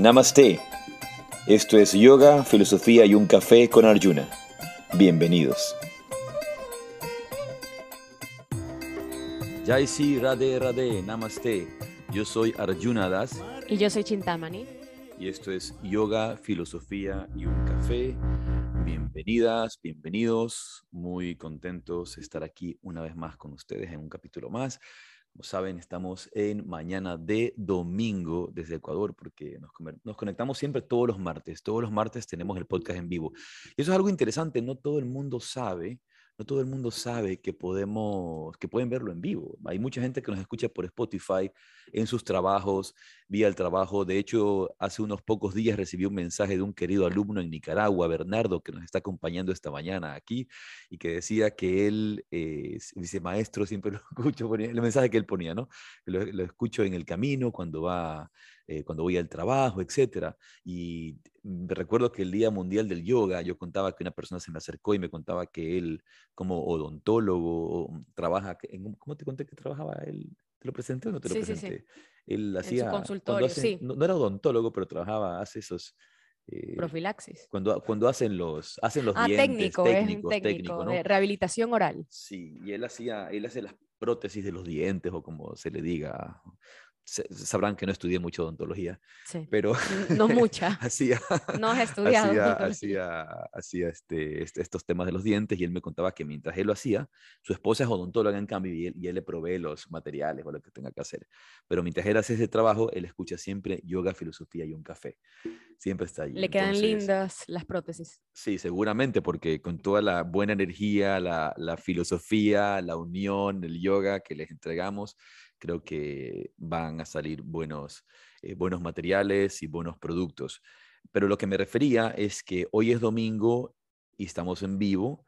Namaste. Esto es Yoga, Filosofía y un Café con Arjuna. Bienvenidos. Jai Si Radhe Radhe, Namaste. Yo soy Arjuna Das. Y yo soy Chintamani. Y esto es Yoga, Filosofía y un Café. Bienvenidas, bienvenidos. Muy contentos de estar aquí una vez más con ustedes en un capítulo más. Como saben, estamos en mañana de domingo desde Ecuador porque nos, nos, conectamos siempre todos los martes. Todos los martes tenemos el podcast en vivo. Y eso es algo interesante, no todo el mundo sabe no todo el mundo sabe que podemos, que pueden verlo en vivo. Hay mucha gente que nos escucha por Spotify en sus trabajos, vía el trabajo. De hecho, hace unos pocos días recibí un mensaje de un querido alumno en Nicaragua, Bernardo, que nos está acompañando esta mañana aquí y que decía que él, eh, dice maestro, siempre lo escucho, el mensaje que él ponía, ¿no? Lo, lo escucho en el camino cuando va eh, cuando voy al trabajo, etc. Y recuerdo que el Día Mundial del Yoga, yo contaba que una persona se me acercó y me contaba que él, como odontólogo, trabaja, en, ¿cómo te conté que trabajaba él? ¿Te lo presenté o no te lo presenté? Sí, sí. Él hacía... consultorio, sí. No, era odontólogo, pero trabajaba, hace esos... Eh, Profilaxis. Cuando, cuando hacen los, hacen los ah, dientes. Técnico, técnico, es técnico, de rehabilitación oral. Sí, y él hacía, él hace las prótesis de los dientes o como se le diga, sabrán que no estudié mucho odontología, pero no mucha. hacía, no has estudiado. Hacía, hacía, este, este, estos temas de los dientes y él me contaba que mientras él lo hacía, su esposa es odontóloga en cambio y él, y él le provee los materiales o lo que tenga que hacer. Pero mientras él hace ese trabajo, él escucha siempre yoga, filosofía y un café. Siempre está allí. Le quedan lindas las prótesis. Sí, seguramente, porque con toda la buena energía, la, la filosofía, la unión, el yoga que les entregamos, creo que van a salir buenos, eh, buenos materiales y buenos productos. Pero lo que me refería es que hoy es domingo y estamos en vivo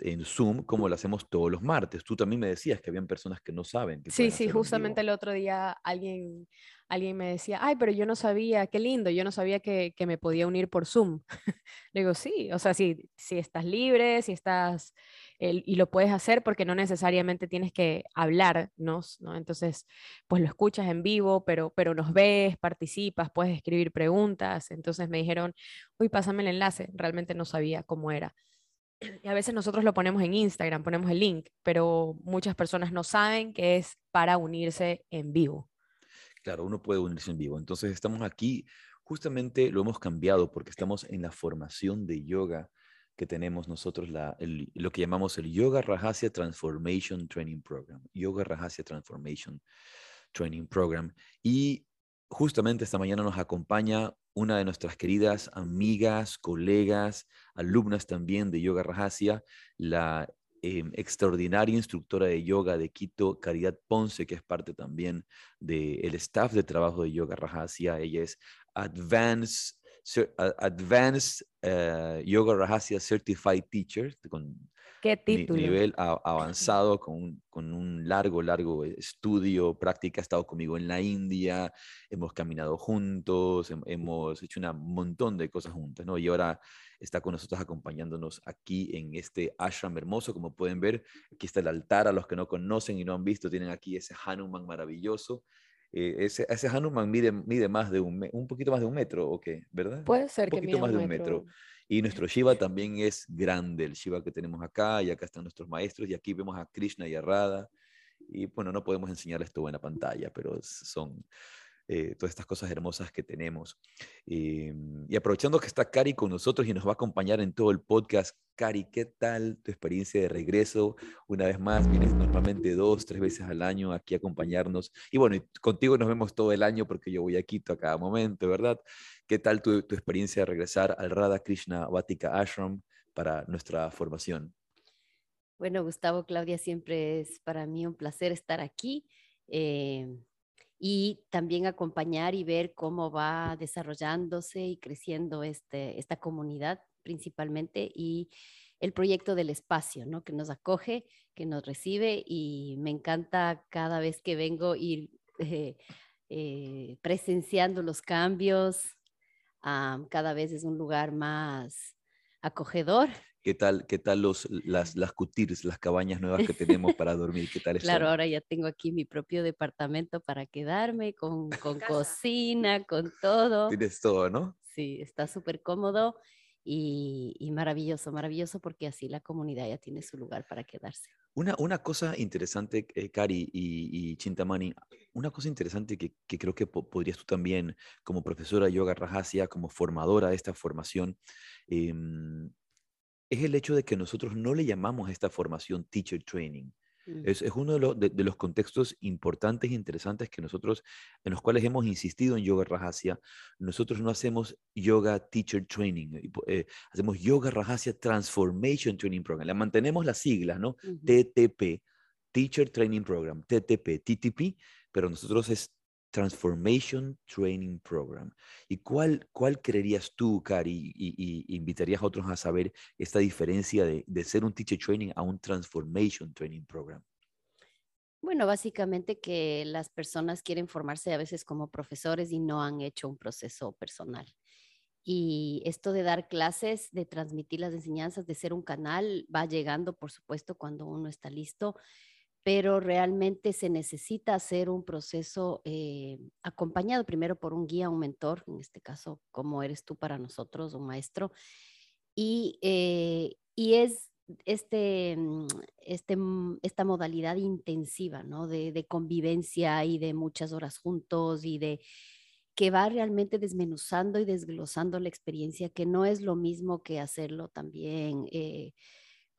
en Zoom como lo hacemos todos los martes. Tú también me decías que habían personas que no saben. sí, sí, justamente el otro día alguien, alguien me decía, ay, pero yo no sabía, qué lindo, yo no sabía que, me podía unir por Zoom. Le digo, sí, o sea, si, si estás libre, si estás, y lo puedes hacer porque no necesariamente tienes que hablarnos, ¿no? Entonces, pues lo escuchas en vivo, pero, pero nos ves, participas, puedes escribir preguntas. Entonces me dijeron, uy, pásame el enlace, realmente no sabía cómo era. Y a veces nosotros lo ponemos en Instagram, ponemos el link, pero muchas personas no saben que es para unirse en vivo. Claro, uno puede unirse en vivo. Entonces estamos aquí, justamente lo hemos cambiado porque estamos en la formación de yoga que tenemos nosotros, la, lo que llamamos el Yoga Rajasya Transformation Training Program. Yoga Rajasya Transformation Training Program. Y justamente esta mañana nos acompaña una de nuestras queridas amigas, colegas, alumnas también de Yoga Rajasya, la em, extraordinaria instructora de yoga de Quito, Caridad Ponce, que es parte también del staff de trabajo de Yoga Rajasya. Ella es Advanced, Advanced eh, Yoga Rajasya Certified Teacher, ¿Qué título? nivel avanzado, con, con, un largo, largo estudio, práctica. Ha estado conmigo en la India, hemos caminado juntos, hemos hecho un montón de cosas juntas, ¿no? Y ahora está con nosotros acompañándonos aquí en este ashram hermoso. Como pueden ver, aquí está el altar. A los que no conocen y no han visto, tienen aquí ese Hanuman maravilloso. Eh, ese, ese, Hanuman mide, mide más de un, un poquito más de un metro, ¿o qué? ¿Verdad? Puede ser un poquito más de un metro. Y nuestro Shiva también es grande, el Shiva que tenemos acá, y acá están nuestros maestros, y aquí vemos a Krishna y a Radha. Y bueno, no podemos enseñarles todo en la pantalla, pero son eh, todas estas cosas hermosas que tenemos. Eh, y aprovechando que está Cari con nosotros y nos va a acompañar en todo el podcast, Cari, ¿qué tal tu experiencia de regreso? Una vez más, vienes normalmente dos, tres veces al año aquí a acompañarnos. Y bueno, contigo nos vemos todo el año porque yo voy a Quito a cada momento, ¿verdad? ¿Qué tal tu, experiencia de regresar al Radha Krishna Vatika Ashram para nuestra formación? Bueno, Gustavo, Claudia, siempre es para mí un placer estar aquí eh, y también acompañar y ver cómo va desarrollándose y creciendo este, esta comunidad principalmente y el proyecto del espacio, ¿no? que nos acoge, que nos recibe y me encanta cada vez que vengo ir eh, eh, presenciando los cambios, cada vez es un lugar más acogedor ¿Qué tal, qué tal los, las, las cutirs, las cabañas nuevas que tenemos para dormir? ¿Qué tal Claro, ahora ya tengo aquí mi propio departamento para quedarme, con, con cocina, con todo. Tienes todo, ¿no? Sí, está súper cómodo y, y maravilloso, maravilloso porque así la comunidad ya tiene su lugar para quedarse. Una, una cosa interesante, eh, Cari y, Chintamani, una cosa interesante que, que creo que po- podrías tú también, como profesora de yoga Rajasya, como formadora de esta formación, em, es el hecho de que nosotros no le llamamos a esta formación teacher training. Mm. Es, es uno de, los- de- de los contextos importantes e interesantes que nosotros, en los cuales hemos insistido en Yoga Rajasya. Nosotros no hacemos Yoga Teacher Training, po- eh, hacemos Yoga Rajasya Transformation Training Program. Le mantenemos las siglas, ¿no? TTP, Teacher Training Program, TTP, TTP, pero nosotros es Transformation Training Program. ¿Y cuál, cuál creerías tú, Cari, y, y invitarías a otros a saber esta diferencia de, de ser un Teacher Training a un Transformation Training Program? Bueno, básicamente que las personas quieren formarse a veces como profesores y no han hecho un proceso personal. Y esto de dar clases, de transmitir las enseñanzas, de ser un canal, va llegando, por supuesto, cuando uno está listo, pero realmente se necesita hacer un proceso eh, acompañado primero por un guía, un mentor, en este caso, como eres tú para nosotros, un maestro. Y, eh, y es este, mm, este, mm, esta modalidad intensiva, ¿no? De, convivencia y de muchas horas juntos y de que va realmente desmenuzando y desglosando la experiencia, que no es lo mismo que hacerlo también, eh,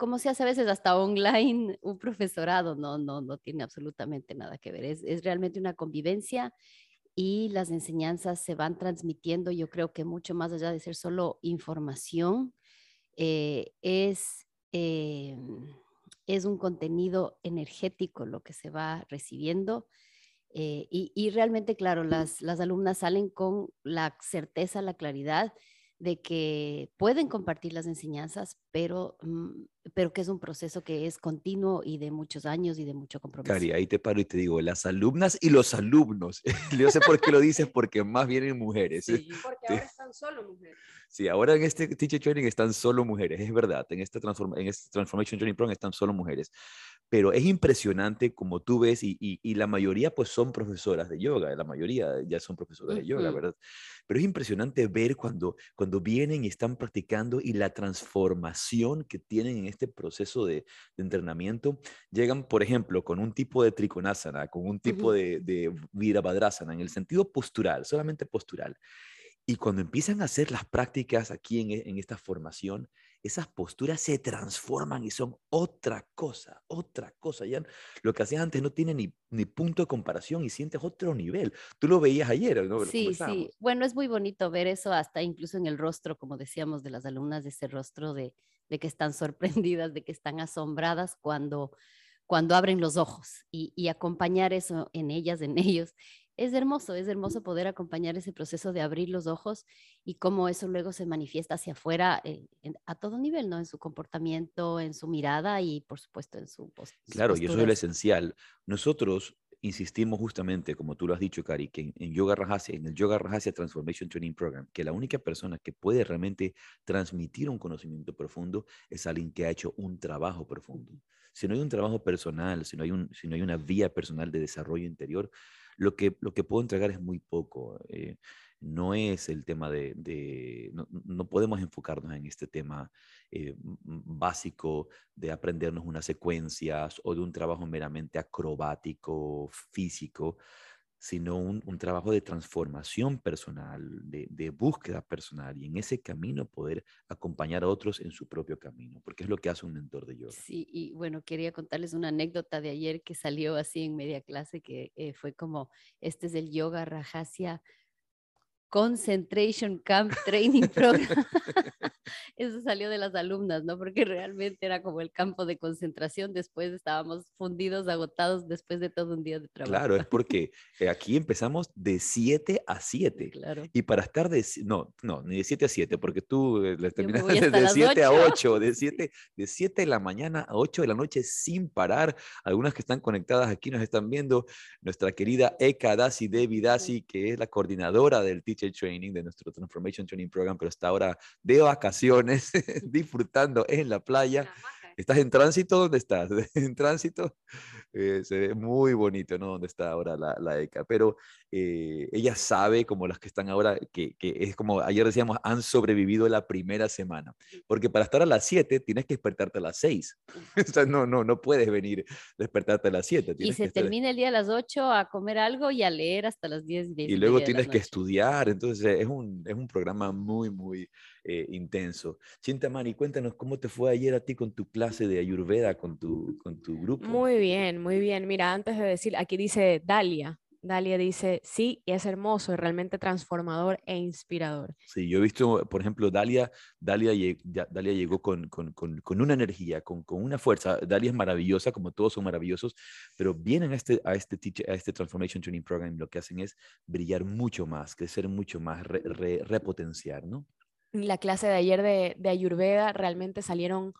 como se hace a veces hasta online, un profesorado, no, no, no tiene absolutamente nada que ver, es, es realmente una convivencia y las enseñanzas se van transmitiendo, yo creo que mucho más allá de ser solo información, eh, es, eh, es un contenido energético lo que se va recibiendo. eh, y, y realmente, claro, las, las alumnas salen con la certeza, la claridad de que pueden compartir las enseñanzas, pero, mm, pero que es un proceso que es continuo y de muchos años y de mucho compromiso. Cari, ahí te paro y te digo, las alumnas y los alumnos. Yo sé por qué lo dices, porque más vienen mujeres. Sí. Porque Sí. ahora están solo mujeres. Sí, ahora en este Teacher Training están solo mujeres, es verdad. En este, transform en este Transformation Training Program están solo mujeres. Pero es impresionante como tú ves, y, y, y la mayoría pues son profesoras de yoga, la mayoría ya son profesoras de yoga. ¿verdad? Pero es impresionante ver cuando, cuando vienen y están practicando y la transformación que tienen en este proceso de, de entrenamiento. Llegan, por ejemplo, con un tipo de trikonasana, con un tipo de, de virabhadrasana, en el sentido postural, solamente postural. Y cuando empiezan a hacer las prácticas aquí en, e- en esta formación, esas posturas se transforman y son otra cosa, otra cosa. Ya lo que hacías antes no tiene ni, ni punto de comparación y sientes otro nivel. Tú lo veías ayer, ¿no? Sí, sí. Bueno, es muy bonito ver eso hasta incluso en el rostro, como decíamos, de las alumnas, de ese rostro de, de que están sorprendidas, de que están asombradas cuando, cuando abren los ojos y, y acompañar eso en ellas, en ellos. Es hermoso, es hermoso poder acompañar ese proceso de abrir los ojos y cómo eso luego se manifiesta hacia afuera eh, en- a todo nivel, ¿no? En su comportamiento, en su mirada y por supuesto en su pos- sus Claro, y eso es lo esencial. Nosotros insistimos justamente, como tú lo has dicho, Cari, que en, en Yoga Rajasya, en el Yoga Rajasya Transformation Training Program, que la única persona que puede realmente transmitir un conocimiento profundo es alguien que ha hecho un trabajo profundo. Si no hay un trabajo personal, si no hay, un, si no hay una vía personal de desarrollo interior, lo que, lo que puedo entregar es muy poco. eh, no es el tema de, no, no podemos enfocarnos en este tema eh, básico de aprendernos unas secuencias o de un trabajo meramente acrobático, físico, sino un, un trabajo de transformación personal, de, de búsqueda personal y en ese camino poder acompañar a otros en su propio camino, porque es lo que hace un mentor de yoga. Sí, y bueno, quería contarles una anécdota de ayer que salió así en media clase, que eh, fue como, este es el Yoga Rajasya Concentration Camp Training Program. Eso salió de las alumnas, ¿no? Porque realmente era como el campo de concentración. Después estábamos fundidos, agotados después de todo un día de trabajo. Claro, es porque eh, aquí empezamos de 7 a 7. Claro. Y para estar de, no, no, ni de 7 a 7, porque tú eh, le terminaste de las 7 a ocho. 8, de 7, de 7 de la mañana a 8 de la noche sin parar. Algunas que están conectadas aquí nos están viendo. Nuestra querida Eka Dasi Devi Dasi, que es la coordinadora del Teacher Teacher Training, de nuestro Transformation Training Program, pero está ahora de vacaciones, disfrutando en la playa. ¿Estás en tránsito? ¿Dónde estás? en tránsito. Eh, se ve muy bonito, ¿no? Donde está ahora la, la ECA. Pero eh, ella sabe, como las que están ahora, que, que, es como ayer decíamos, han sobrevivido la primera semana. Porque para estar a las 7 tienes que despertarte a las 6. o sea, no, no, no puedes venir despertarte a las 7. Y se termina el día a las 8 a comer algo y a leer hasta las 10. 10 y luego tienes que estudiar. Entonces es un, es un programa muy, muy eh, intenso. Chintamani, cuéntanos cómo te fue ayer a ti con tu clase de Ayurveda, con tu, con tu grupo. Muy bien, muy bien. Mira, antes de decir, aquí dice Dalia, Dalia dice, sí, es hermoso, es realmente transformador e inspirador. Sí, yo he visto, por ejemplo, Dalia, Dalia, Dalia llegó con, con, con, con una energía, con, una fuerza. Dalia es maravillosa, como todos son maravillosos, pero vienen a este, a este, a este Transformation Training Program, lo que hacen es brillar mucho más, crecer mucho más, repotenciar, ¿no? La clase de ayer de, de Ayurveda realmente salieron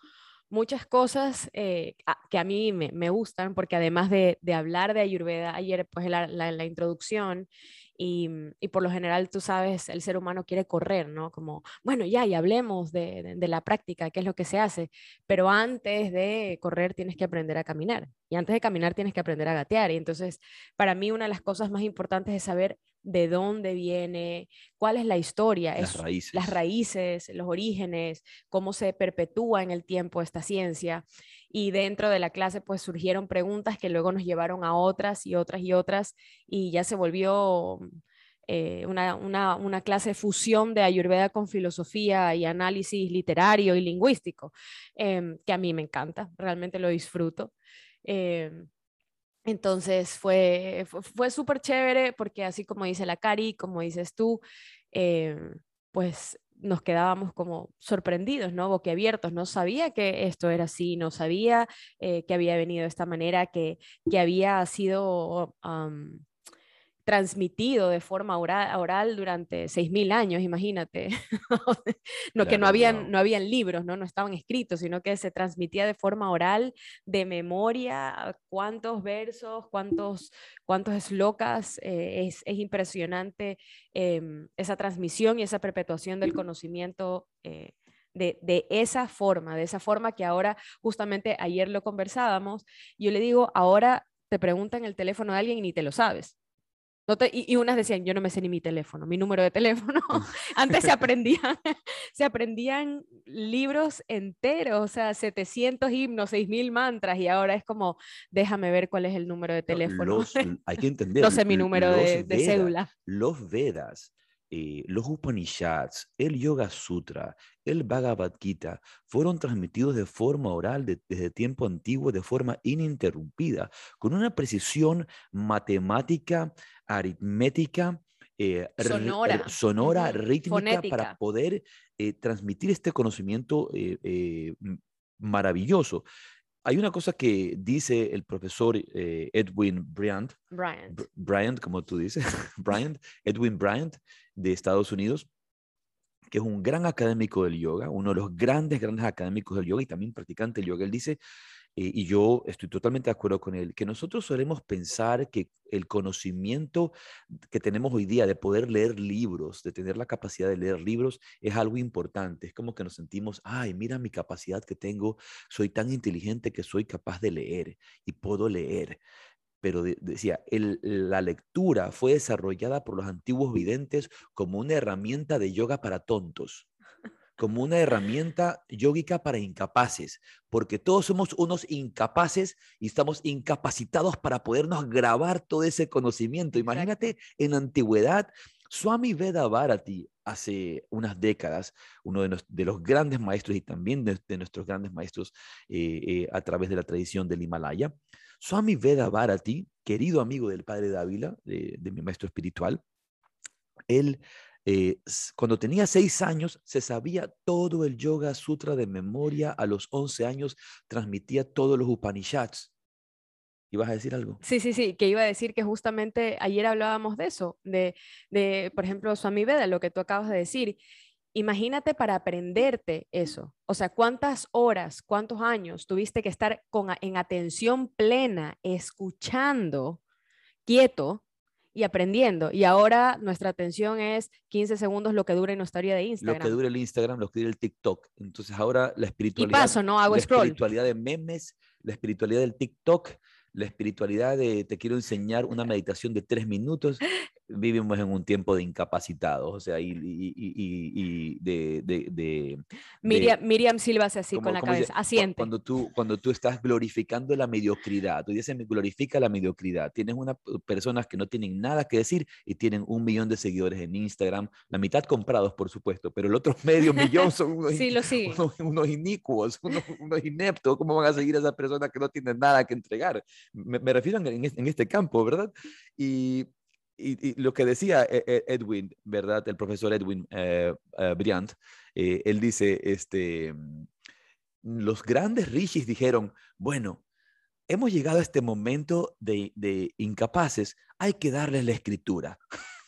muchas cosas eh, que a mí me, gustan, porque además de, hablar de Ayurveda, ayer pues la, la, introducción y, y, por lo general tú sabes, el ser humano quiere correr, ¿no? Como, bueno, ya, y hablemos de, de, la práctica, qué es lo que se hace, pero antes de correr tienes que aprender a caminar y antes de caminar tienes que aprender a gatear. Y entonces, para mí una de las cosas más importantes es saber de dónde viene, cuál es la historia, las, raíces. las raíces, los orígenes, cómo se perpetúa en el tiempo esta ciencia. Y dentro de la clase pues surgieron preguntas que luego nos llevaron a otras y otras y otras y ya se volvió eh, una, una, una, clase de fusión de Ayurveda con filosofía y análisis literario y lingüístico, em, que a mí me encanta, realmente lo disfruto. Em, entonces fue, fue, súper chévere porque así como dice la Cari, como dices tú, eh, pues nos quedábamos como sorprendidos, ¿no? Boquiabiertos. No sabía que esto era así, no sabía eh, que había venido de esta manera, que, que había sido transmitido de forma oral, oral durante 6.000 años, imagínate. no que no habían, no habían libros, ¿no? no estaban escritos, sino que se transmitía de forma oral, de memoria, cuántos versos, cuántos, cuántos eslocas. Eh, es, es, impresionante em, esa transmisión y esa perpetuación del conocimiento. Eh, de, de, esa forma, de esa forma que ahora, justamente ayer lo conversábamos, yo le digo, ahora te preguntan el teléfono de alguien y ni te lo sabes y, unas decían, yo no me sé ni mi teléfono, mi número de teléfono. Antes se aprendían, se aprendían libros enteros, o sea, 700 himnos, 6000 mantras, y ahora es como, déjame ver cuál es el número de teléfono. hay que entender. no sé mi número de, de cédula. Los Vedas eh, los Upanishads, el Yoga Sutra, el Bhagavad Gita fueron transmitidos de forma oral desde tiempo antiguo, de forma ininterrumpida, con una precisión matemática, aritmética, eh, sonora, sonora rítmica, para poder eh, transmitir este conocimiento maravilloso. Hay una cosa que dice el profesor Edwin Bryant, Bryant, Bryant, como tú dices, Bryant, Edwin Bryant, de Estados Unidos, que es un gran académico del yoga, uno de los grandes, grandes académicos del yoga y también practicante del yoga. Él dice, eh, y yo estoy totalmente de acuerdo con él, que nosotros solemos pensar que el conocimiento que tenemos hoy día de poder leer libros, de tener la capacidad de leer libros, es algo importante. Es como que nos sentimos, ay, mira mi capacidad que tengo, soy tan inteligente que soy capaz de leer y puedo leer pero decía, la lectura fue desarrollada por los antiguos videntes como una herramienta de yoga para tontos, como una herramienta yógica para incapaces, porque todos somos unos incapaces y estamos incapacitados para podernos grabar todo ese conocimiento. Imagínate en antigüedad, Swami Veda Bharati, hace unas décadas, uno de, los grandes maestros y también de, nuestros grandes maestros eh, eh, a través de la tradición del Himalaya, Swami Veda Bharati, querido amigo del padre Dávila, de, de mi maestro espiritual, él eh, cuando tenía seis años se sabía todo el Yoga Sutra de memoria, a los once años transmitía todos los Upanishads. ¿Ibas a decir algo? Sí, sí, sí, que iba a decir que justamente ayer hablábamos de eso, de, de por ejemplo, Swami Veda, lo que tú acabas de decir, Imagínate para aprenderte eso. O sea, cuántas horas, cuántos años tuviste que estar con, en atención plena, escuchando, quieto, y aprendiendo. Y ahora nuestra atención es 15 segundos lo que dura nuestra vida de Instagram. Lo que dura el Instagram, lo que dura el TikTok. Entonces ahora la espiritualidad. Y paso, ¿no? Hago la scroll. espiritualidad de memes, la espiritualidad del TikTok, la espiritualidad de te quiero enseñar una meditación de tres minutos. Vivimos en un tiempo de incapacitados, o sea, y, y- y- y de, de- de- Miriam, de- Miriam Silva hace así como- con la dice, cabeza, cu- asiente. Cuando tú, cuando tú estás glorificando la mediocridad, tú dices, "Me glorifica la mediocridad. Tienes unas personas que no tienen nada que decir y tienen un millón de seguidores en Instagram, la mitad comprados, por supuesto, pero el otro medio millón son unos, Sí, unos, unos inicuos, unos, unos ineptos. ¿Cómo van a seguir a esas personas que no tienen nada que entregar? Me, me refiero en, en este campo, ¿verdad? Y, y- lo que decía eh, eh, Edwin, ¿verdad? El profesor Edwin eh, eh, eh, él dice, este, mm, los grandes rishis dijeron, bueno, hemos llegado a este momento de incapaces, hay que darles la escritura.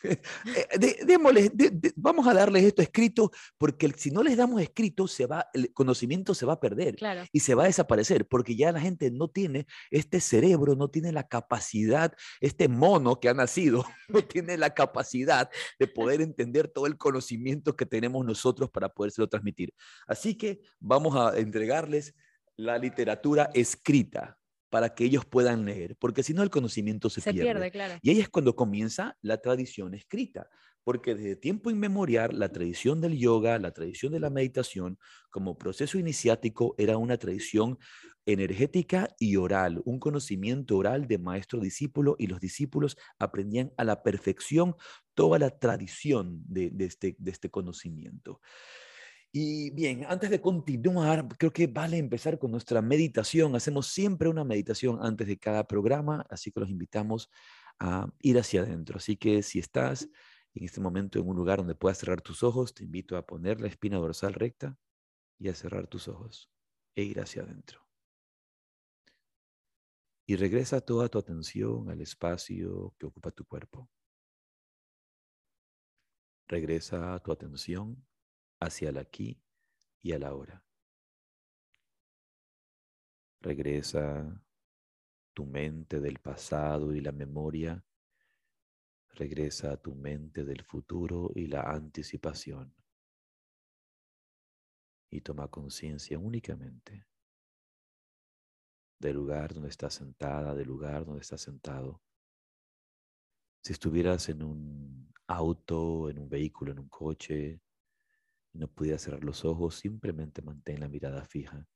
Eh, de- démosles- de- vamos a darles esto escrito porque si no les damos escrito, se va, el conocimiento se va a perder Claro. y se va a desaparecer porque ya la gente no tiene este cerebro, no tiene la capacidad, este mono que ha nacido, no tiene la capacidad de poder entender todo el conocimiento que tenemos nosotros para podérselo transmitir. Así que vamos a entregarles la literatura escrita para que ellos puedan leer, porque si no el conocimiento se, Se pierde, claro. y ahí es cuando comienza la tradición escrita, porque desde tiempo inmemorial la tradición del yoga, la tradición de la meditación, como proceso iniciático, era una tradición energética y oral, un conocimiento oral de maestro-discípulo, y los discípulos aprendían a la perfección toda la tradición de, de este, de este conocimiento. Y bien, antes de continuar, creo que vale empezar con nuestra meditación. Hacemos siempre una meditación antes de cada programa, así que los invitamos a ir hacia adentro. Así que si estás en este momento en un lugar donde puedas cerrar tus ojos, te invito a poner la espina dorsal recta y a cerrar tus ojos e ir hacia adentro. Y regresa toda tu atención al espacio que ocupa tu cuerpo. Regresa tu atención hacia el aquí y a la ahora. Regresa tu mente del pasado y la memoria. Regresa a tu mente del futuro y la anticipación. Y toma conciencia únicamente del lugar donde estás sentada, del lugar donde estás sentado. Si estuvieras en un auto, en un vehículo, en un coche, no pudieras cerrar los ojos, simplemente mantén la mirada fija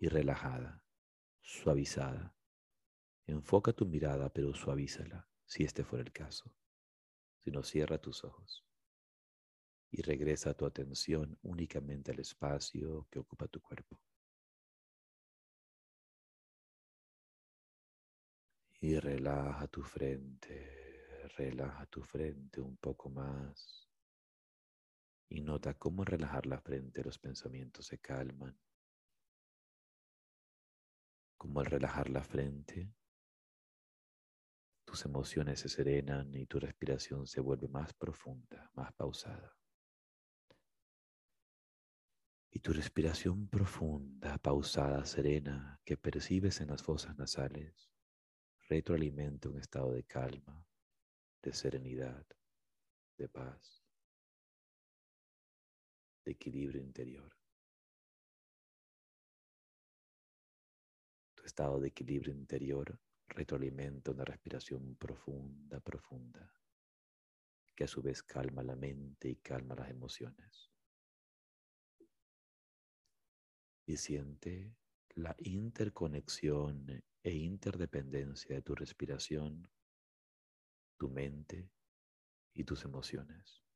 y relajada, suavizada. Enfoca tu mirada, pero suavízala, si este fuera el caso. Si no, cierra tus ojos y regresa tu atención únicamente al espacio que ocupa tu cuerpo. Y relaja tu frente, relaja tu frente un poco más. Y nota cómo al relajar la frente los pensamientos se calman. Como al relajar la frente, tus emociones se serenan y tu respiración se vuelve más profunda, más pausada. Y tu respiración profunda, pausada, serena, que percibes en las fosas nasales, retroalimenta un estado de calma, de serenidad, de paz, equilibrio interior. Tu estado de equilibrio interior retroalimenta una respiración profunda, profunda, que a su vez calma la mente y calma las emociones. Y siente la interconexión e interdependencia de tu respiración, tu mente y tus emociones.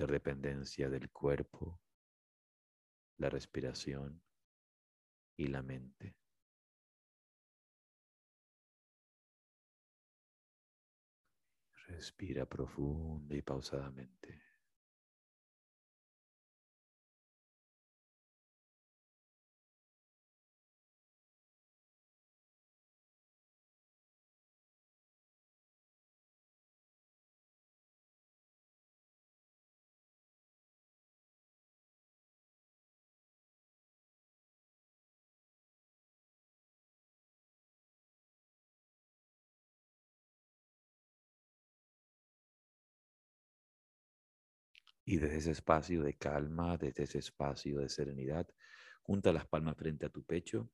Interdependencia del cuerpo, la respiración y la mente. Respira profunda y pausadamente. Y desde ese espacio de calma, desde ese espacio de serenidad, junta las palmas frente a tu pecho,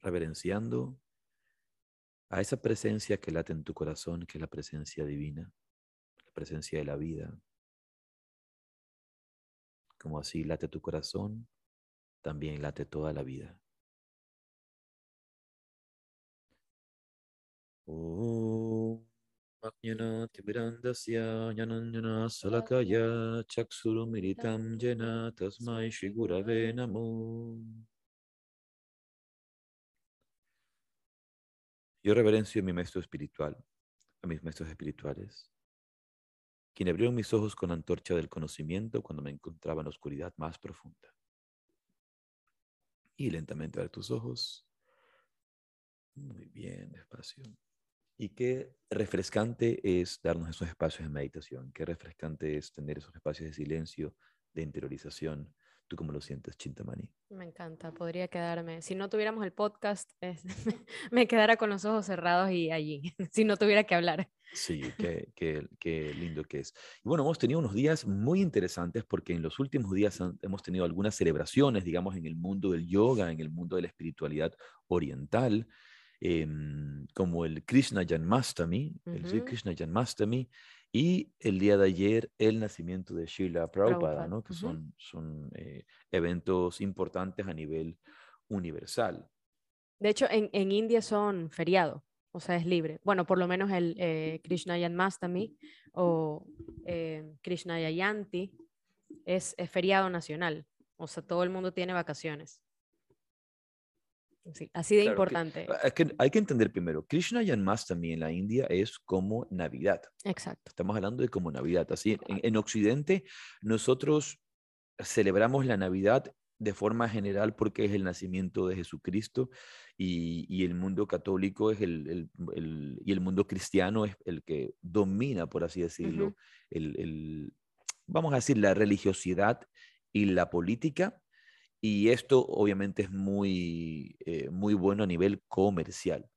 reverenciando a esa presencia que late en tu corazón, que es la presencia divina, la presencia de la vida. Como así late tu corazón, también late toda la vida. Salakaya tasmai Yo reverencio a mi maestro espiritual, a mis maestros espirituales, quien abrió mis ojos con la antorcha del conocimiento cuando me encontraba en la oscuridad más profunda. Y lentamente abre tus ojos. Muy bien, despacio. Y qué refrescante es darnos esos espacios de meditación, qué refrescante es tener esos espacios de silencio, de interiorización, ¿Tú cómo lo sientes, Chintamani? Me encanta, podría quedarme. Si no tuviéramos el podcast, me quedara con los ojos cerrados y allí, si no tuviera que hablar. Sí, qué, qué, qué, lindo que es. Y bueno, hemos tenido unos días muy interesantes porque en los últimos días hemos tenido algunas celebraciones, digamos, en el mundo del yoga, en el mundo de la espiritualidad oriental. Em, como el Krishna Janmastami, el Krishna Janmastami, y el día de ayer el nacimiento de Sheila Prabhupada, ¿no? que son, son eh, eventos importantes a nivel universal. De hecho, en, en, India son feriado, o sea, es libre. Bueno, por lo menos el eh, Krishna Janmastami o eh, Krishna Yayanti es, es feriado nacional, o sea, todo el mundo tiene vacaciones así de importante. Que, hay que entender primero, Krishna Janmastami en la India es como Navidad. Exacto. Estamos hablando de como Navidad. Así, en, Occidente, nosotros celebramos la Navidad de forma general porque es el nacimiento de Jesucristo y, el mundo católico es el, y el mundo cristiano es el que domina, por así decirlo, el, vamos a decir, la religiosidad y la política y esto obviamente es muy, eh, muy bueno a nivel comercial.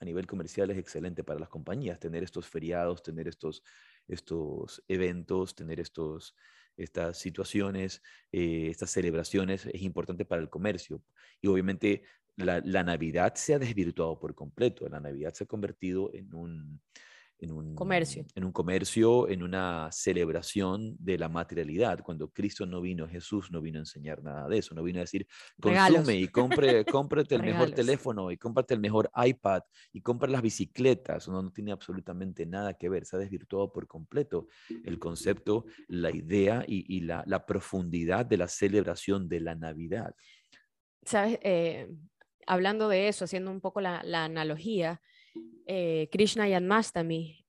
A nivel comercial es excelente para las compañías tener estos feriados, tener estos, estos eventos, tener estos, estas situaciones, eh, estas celebraciones, es importante para el comercio. Y obviamente la, la, Navidad se ha desvirtuado por completo. La Navidad se ha convertido en un, en un comercio. En un comercio, en una celebración de la materialidad. Cuando Cristo no vino, Jesús no vino a enseñar nada de eso, no vino a decir, consume y compre, cómprate el mejor teléfono y cómprate el mejor iPad y compra las bicicletas. No, no tiene absolutamente nada que ver, se ha desvirtuado por completo el concepto, la idea y, la, la, profundidad de la celebración de la Navidad. Sabes, eh, hablando de eso, haciendo un poco la, la analogía, eh, Krishna Yanmastami,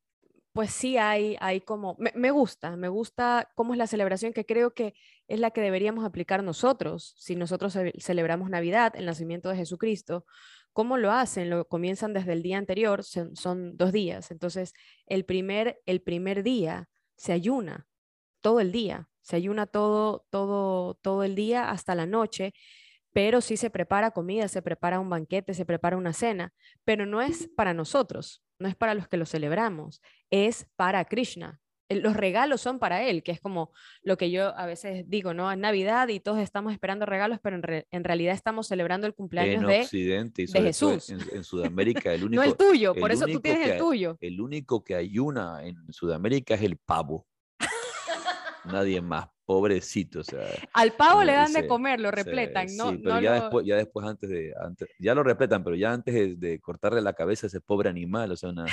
pues sí hay, hay como, me, gusta, me gusta cómo es la celebración que creo que es la que deberíamos aplicar nosotros, si nosotros celebramos Navidad, el nacimiento de Jesucristo, ¿cómo lo hacen? Lo comienzan desde el día anterior, son, dos días, entonces el primer, el primer día se ayuna, todo el día, se ayuna todo, todo, todo el día hasta la noche pero sí se prepara comida, se prepara un banquete, se prepara una cena, pero no es para nosotros, no es para los que lo celebramos, es para Krishna. Los regalos son para él, que es como lo que yo a veces digo, ¿no? Es Navidad y todos estamos esperando regalos, pero en, realidad estamos celebrando el cumpleaños en de, Occidente y de Jesús. En, Sudamérica, el único. no el tuyo, por eso tú tienes el tuyo. El único que ayuna en Sudamérica es el pavo. Nadie más pobrecito, o sea. Al pavo le dan de comer, lo repletan, ¿no? Sí, pero ya, después, ya después, antes de, antes, ya lo repletan, pero ya antes de, cortarle la cabeza a ese pobre animal, o sea, una...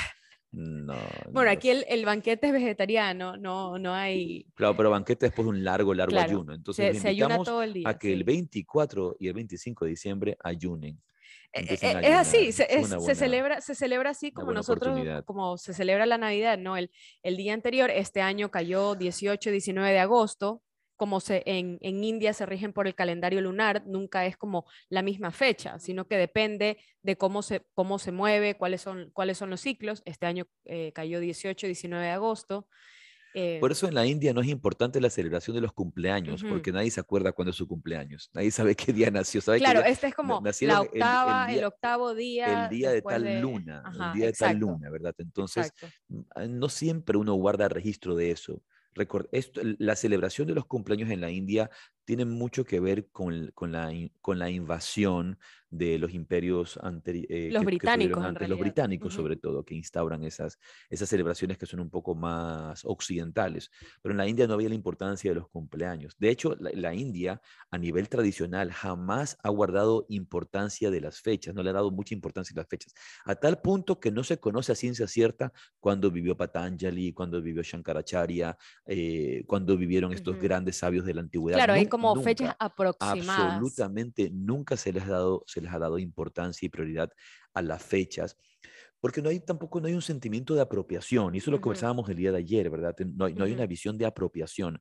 No, bueno, aquí el, el, banquete es vegetariano, no, no hay... Claro, pero banquete después de un largo, largo ayuno. Entonces, se, invitamos todo el día, a que el 24 y el 25 de diciembre ayunen. Eh, eh, es así, se, celebra, se celebra así como nosotros, como se celebra la Navidad, ¿no? El, el día anterior, este año cayó 18, 19 de agosto, como se, en, en, India se rigen por el calendario lunar, nunca es como la misma fecha, sino que depende de cómo se, cómo se mueve, cuáles son, cuáles son los ciclos. Este año eh, cayó 18, 19 de agosto. Por eh, eso en la India no es importante la celebración de los cumpleaños, porque nadie se acuerda cuándo es su cumpleaños. Nadie sabe qué día nació. claro, este es como la octava, el, octavo día. El día de tal luna, el día de tal luna, ¿verdad? Entonces, mm, ah, no siempre uno guarda registro de eso. la celebración de los cumpleaños en la India tiene mucho que ver con, con, la, con la invasión de los imperios anteriores. Eh, los británicos, antes, los británicos sobre todo, que instauran esas, esas celebraciones que son un poco más occidentales. Pero en la India no había la importancia de los cumpleaños. De hecho, la, India a nivel tradicional jamás ha guardado importancia de las fechas, no le ha dado mucha importancia a las fechas, a tal punto que no se conoce a ciencia cierta cuándo vivió Patanjali, cuándo vivió Shankaracharya, eh, cuándo vivieron estos grandes sabios de la antigüedad. Claro, hay como fechas aproximadas. Absolutamente, nunca se les ha dado les ha dado importancia y prioridad a las fechas, porque no hay tampoco no hay un sentimiento de apropiación, y eso es lo que conversábamos el día de ayer, ¿verdad? No hay, no hay una visión de apropiación.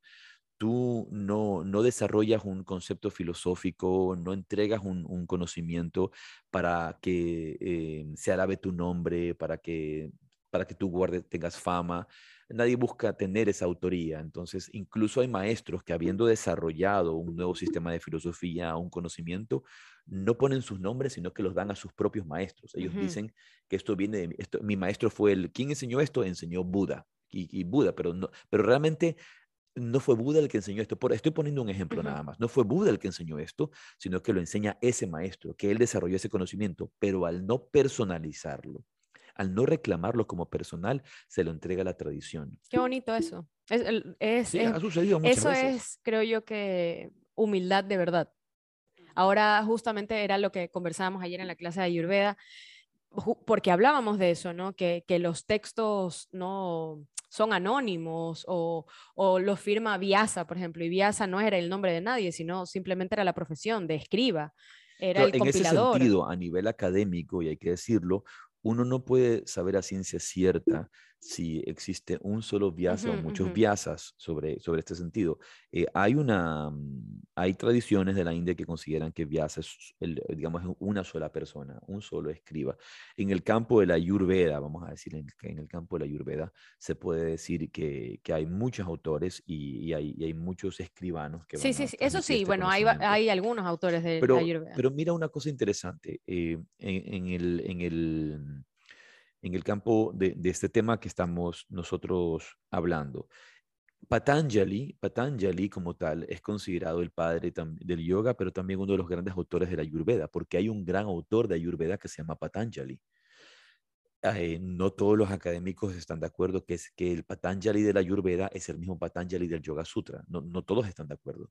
Tú no, no desarrollas un concepto filosófico, no entregas un, un conocimiento para que eh, se alabe tu nombre, para que, para que tú guardes, tengas fama nadie busca tener esa autoría. Entonces, incluso hay maestros que habiendo desarrollado un nuevo sistema de filosofía, un conocimiento, no ponen sus nombres, sino que los dan a sus propios maestros. Ellos dicen que esto viene de esto, mi maestro fue el, ¿quién enseñó esto? Enseñó Buda. Y, Buda, pero, no, pero realmente no fue Buda el que enseñó esto. Por, estoy poniendo un ejemplo nada más. No fue Buda el que enseñó esto, sino que lo enseña ese maestro, que él desarrolló ese conocimiento, pero al no personalizarlo, al no reclamarlo como personal, se lo entrega a la tradición. Qué bonito eso. Es, sí, ha sucedido muchas eso es, creo yo que humildad de verdad. Ahora justamente era lo que conversábamos ayer en la clase de Ayurveda, porque hablábamos de eso, ¿no? Que, que los textos no son anónimos o, o los firma Vyasa, por ejemplo, y Vyasa no era el nombre de nadie, sino simplemente era la profesión de escriba. Era el en ese sentido, a nivel académico, y hay que decirlo, uno no puede saber a ciencia cierta si existe un solo Vyasa o muchos Vyasas sobre, sobre este sentido. Eh, hay, una, mm, hay tradiciones de la India que consideran que Vyasa es, digamos, una sola persona, un solo escriba. En el campo de la Ayurveda, vamos a decir, en, en el campo de la Ayurveda, se puede decir que, que hay muchos autores y, hay, hay, muchos escribanos que Sí, sí, sí. eso sí, este bueno, hay, hay, algunos autores de pero, la Ayurveda. Pero mira una cosa interesante, eh, en, en, el... En el en el campo de, este tema que estamos nosotros hablando. Patanjali, Patanjali como tal es considerado el padre del yoga, pero también uno de los grandes autores de la Ayurveda, porque hay un gran autor de Ayurveda que se llama Patanjali. Eh, no todos los académicos están de acuerdo que, es, que el Patanjali de la Ayurveda es el mismo Patanjali del Yoga Sutra. No, no todos están de acuerdo.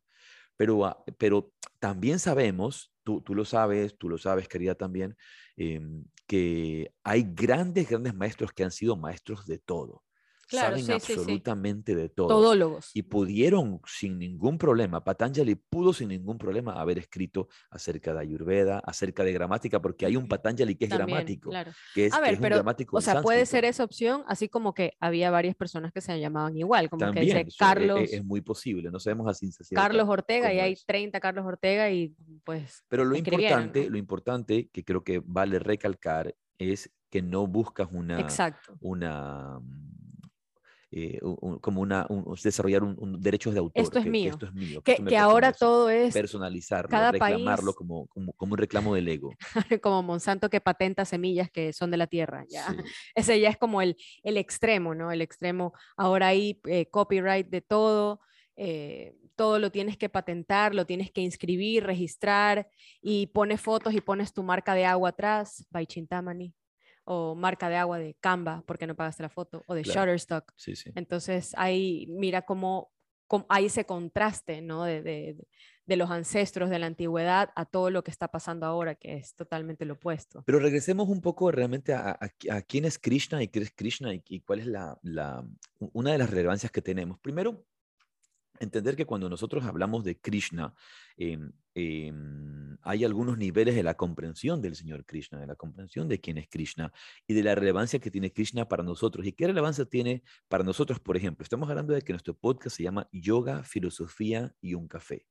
Pero, ah, pero también sabemos, tú, tú, lo sabes, tú lo sabes, querida, también, em, que hay grandes, grandes maestros que han sido maestros de todo saben absolutamente de todo. Todólogos. Y pudieron sin ningún problema, Patanjali pudo sin ningún problema haber escrito acerca de Ayurveda, acerca de gramática, porque hay un Patanjali que es gramático. Que es, a ver, un pero, gramático o sea, puede ser esa opción, así como que había varias personas que se llamaban igual, como que dice e, Carlos. Es, muy posible, no sabemos así Carlos Ortega, y hay 30 Carlos Ortega, y pues. Pero lo importante, lo importante que creo que vale recalcar es que no buscas una, Exacto. una eh, como una, desarrollar un, derechos de autor. Esto es mío. Que, esto es mío, que, ahora todo es... Personalizarlo, reclamarlo como, como, como, un reclamo del ego. como Monsanto que patenta semillas que son de la tierra. ¿ya? Ese ya es como el, el extremo, ¿no? El extremo, ahora hay eh, copyright de todo. Eh, todo lo tienes que patentar, lo tienes que inscribir, registrar y pones fotos y pones tu marca de agua atrás, by Chintamani o marca de agua de Canva porque no pagaste la foto o de Shutterstock. Entonces ahí mira cómo, hay ese contraste ¿no? de, de, los ancestros de la antigüedad a todo lo que está pasando ahora, que es totalmente lo opuesto. Pero regresemos un poco realmente a, a, quién es Krishna y qué es Krishna y, y cuál es la, la, una de las relevancias que tenemos. Primero, entender que cuando nosotros hablamos de Krishna, em, em, hay algunos niveles de la comprensión del Señor Krishna, de la comprensión de quién es Krishna y de la relevancia que tiene Krishna para nosotros. ¿Y qué relevancia tiene para nosotros? Por ejemplo, estamos hablando de que nuestro podcast se llama Yoga, Filosofía y un Café.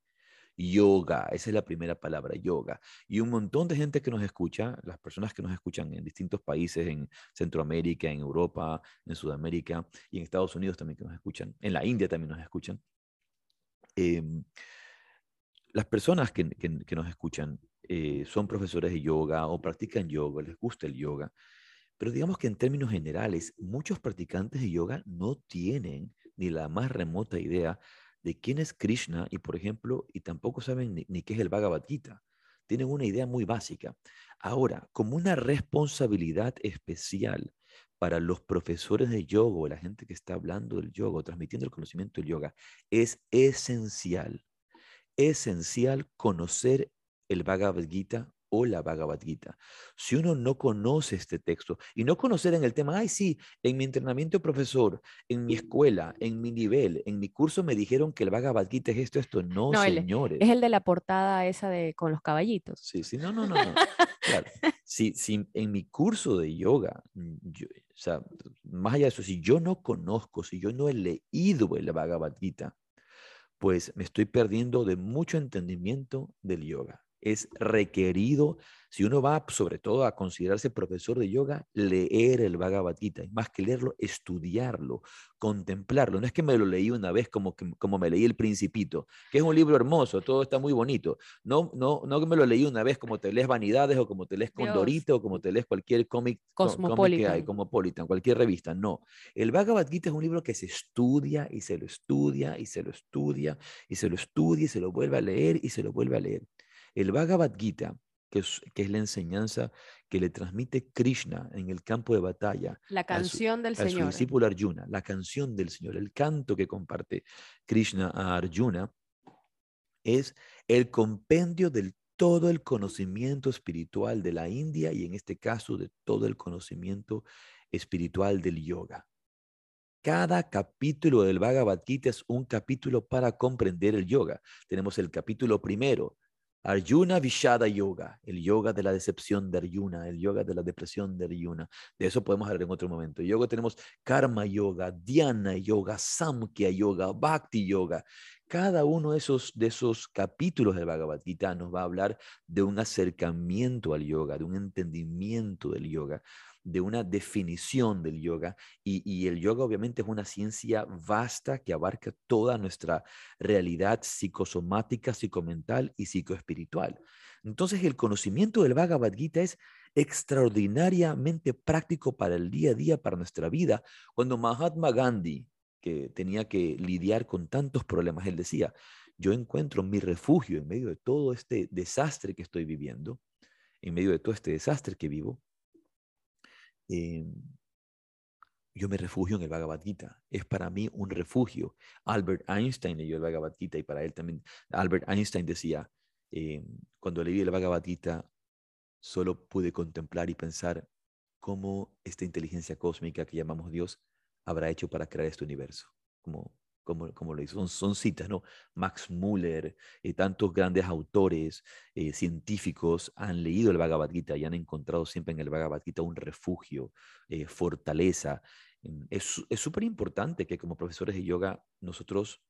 Yoga, esa es la primera palabra, yoga. Y un montón de gente que nos escucha, las personas que nos escuchan en distintos países, en Centroamérica, en Europa, en Sudamérica y en Estados Unidos también que nos escuchan, en la India también nos escuchan, Em, las personas que, nos escuchan eh, son profesores de yoga o practican yoga, les gusta el yoga, pero digamos que en términos generales, muchos practicantes de yoga no tienen ni la más remota idea de quién es Krishna y, por ejemplo, y tampoco saben ni, ni qué es el Bhagavad Gita. Tienen una idea muy básica. Ahora, como una responsabilidad especial para los profesores de yoga o la gente que está hablando del yoga transmitiendo el conocimiento del yoga, es esencial, esencial conocer el Bhagavad Gita o la Bhagavad Gita. Si uno no conoce este texto y no conocer en el tema, ay, sí, en mi entrenamiento profesor, en mi escuela, en mi nivel, en mi curso me dijeron que el Bhagavad Gita es esto, esto. No, señores. es el de la portada esa de con los caballitos. Sí, sí, no, no, no. no. claro. Si, si, en mi curso de yoga, mm, o sea, más allá de eso, si yo no conozco, si yo no he leído el Bhagavad Gita, pues me estoy perdiendo de mucho entendimiento del yoga es requerido, si uno va sobre todo a considerarse profesor de yoga, leer el Bhagavad Gita, más que leerlo, estudiarlo, contemplarlo. No es que me lo leí una vez como, como me leí El Principito, que es un libro hermoso, todo está muy bonito. No, no, no que me lo leí una vez como te lees Vanidades o como te lees Condorito o como te lees cualquier cómic, cómic que hay, Cosmopolitan, cualquier revista. No, el Bhagavad Gita es un libro que se estudia y se lo estudia y se lo estudia y se lo estudia y se lo vuelve a leer y se lo vuelve a leer. El Bhagavad Gita, que es, que es, la enseñanza que le transmite Krishna en el campo de batalla. La canción del Señor. A su discípulo Arjuna, la canción del Señor, el canto que comparte Krishna a Arjuna, es el compendio del todo el conocimiento espiritual de la India y en este caso de todo el conocimiento espiritual del yoga. Cada capítulo del Bhagavad Gita es un capítulo para comprender el yoga. Tenemos el capítulo primero, Arjuna Vishada Yoga, el yoga de la decepción de Arjuna, el yoga de la depresión de Arjuna. De eso podemos hablar en otro momento. Yoga tenemos Karma Yoga, Dhyana Yoga, Samkhya Yoga, Bhakti Yoga. Cada uno de esos, de esos capítulos del Bhagavad Gita nos va a hablar de un acercamiento al yoga, de un entendimiento del yoga de una definición del yoga y, el yoga obviamente es una ciencia vasta que abarca toda nuestra realidad psicosomática, psicomental y psicoespiritual. Entonces el conocimiento del Bhagavad Gita es extraordinariamente práctico para el día a día, para nuestra vida. Cuando Mahatma Gandhi, que tenía que lidiar con tantos problemas, él decía, yo encuentro mi refugio en medio de todo este desastre que estoy viviendo, en medio de todo este desastre que vivo, Em, yo me refugio en el Bhagavad Gita. Es para mí un refugio. Albert Einstein leyó el Bhagavad Gita y para él también, Albert Einstein decía, em, cuando leí el Bhagavad Gita, solo pude contemplar y pensar cómo esta inteligencia cósmica que llamamos Dios habrá hecho para crear este universo. Como como, lo hizo, son, citas, ¿no? Max Muller y tantos grandes autores eh, científicos han leído el Bhagavad Gita y han encontrado siempre en el Bhagavad Gita un refugio, eh, fortaleza. Es súper importante que como profesores de yoga nosotros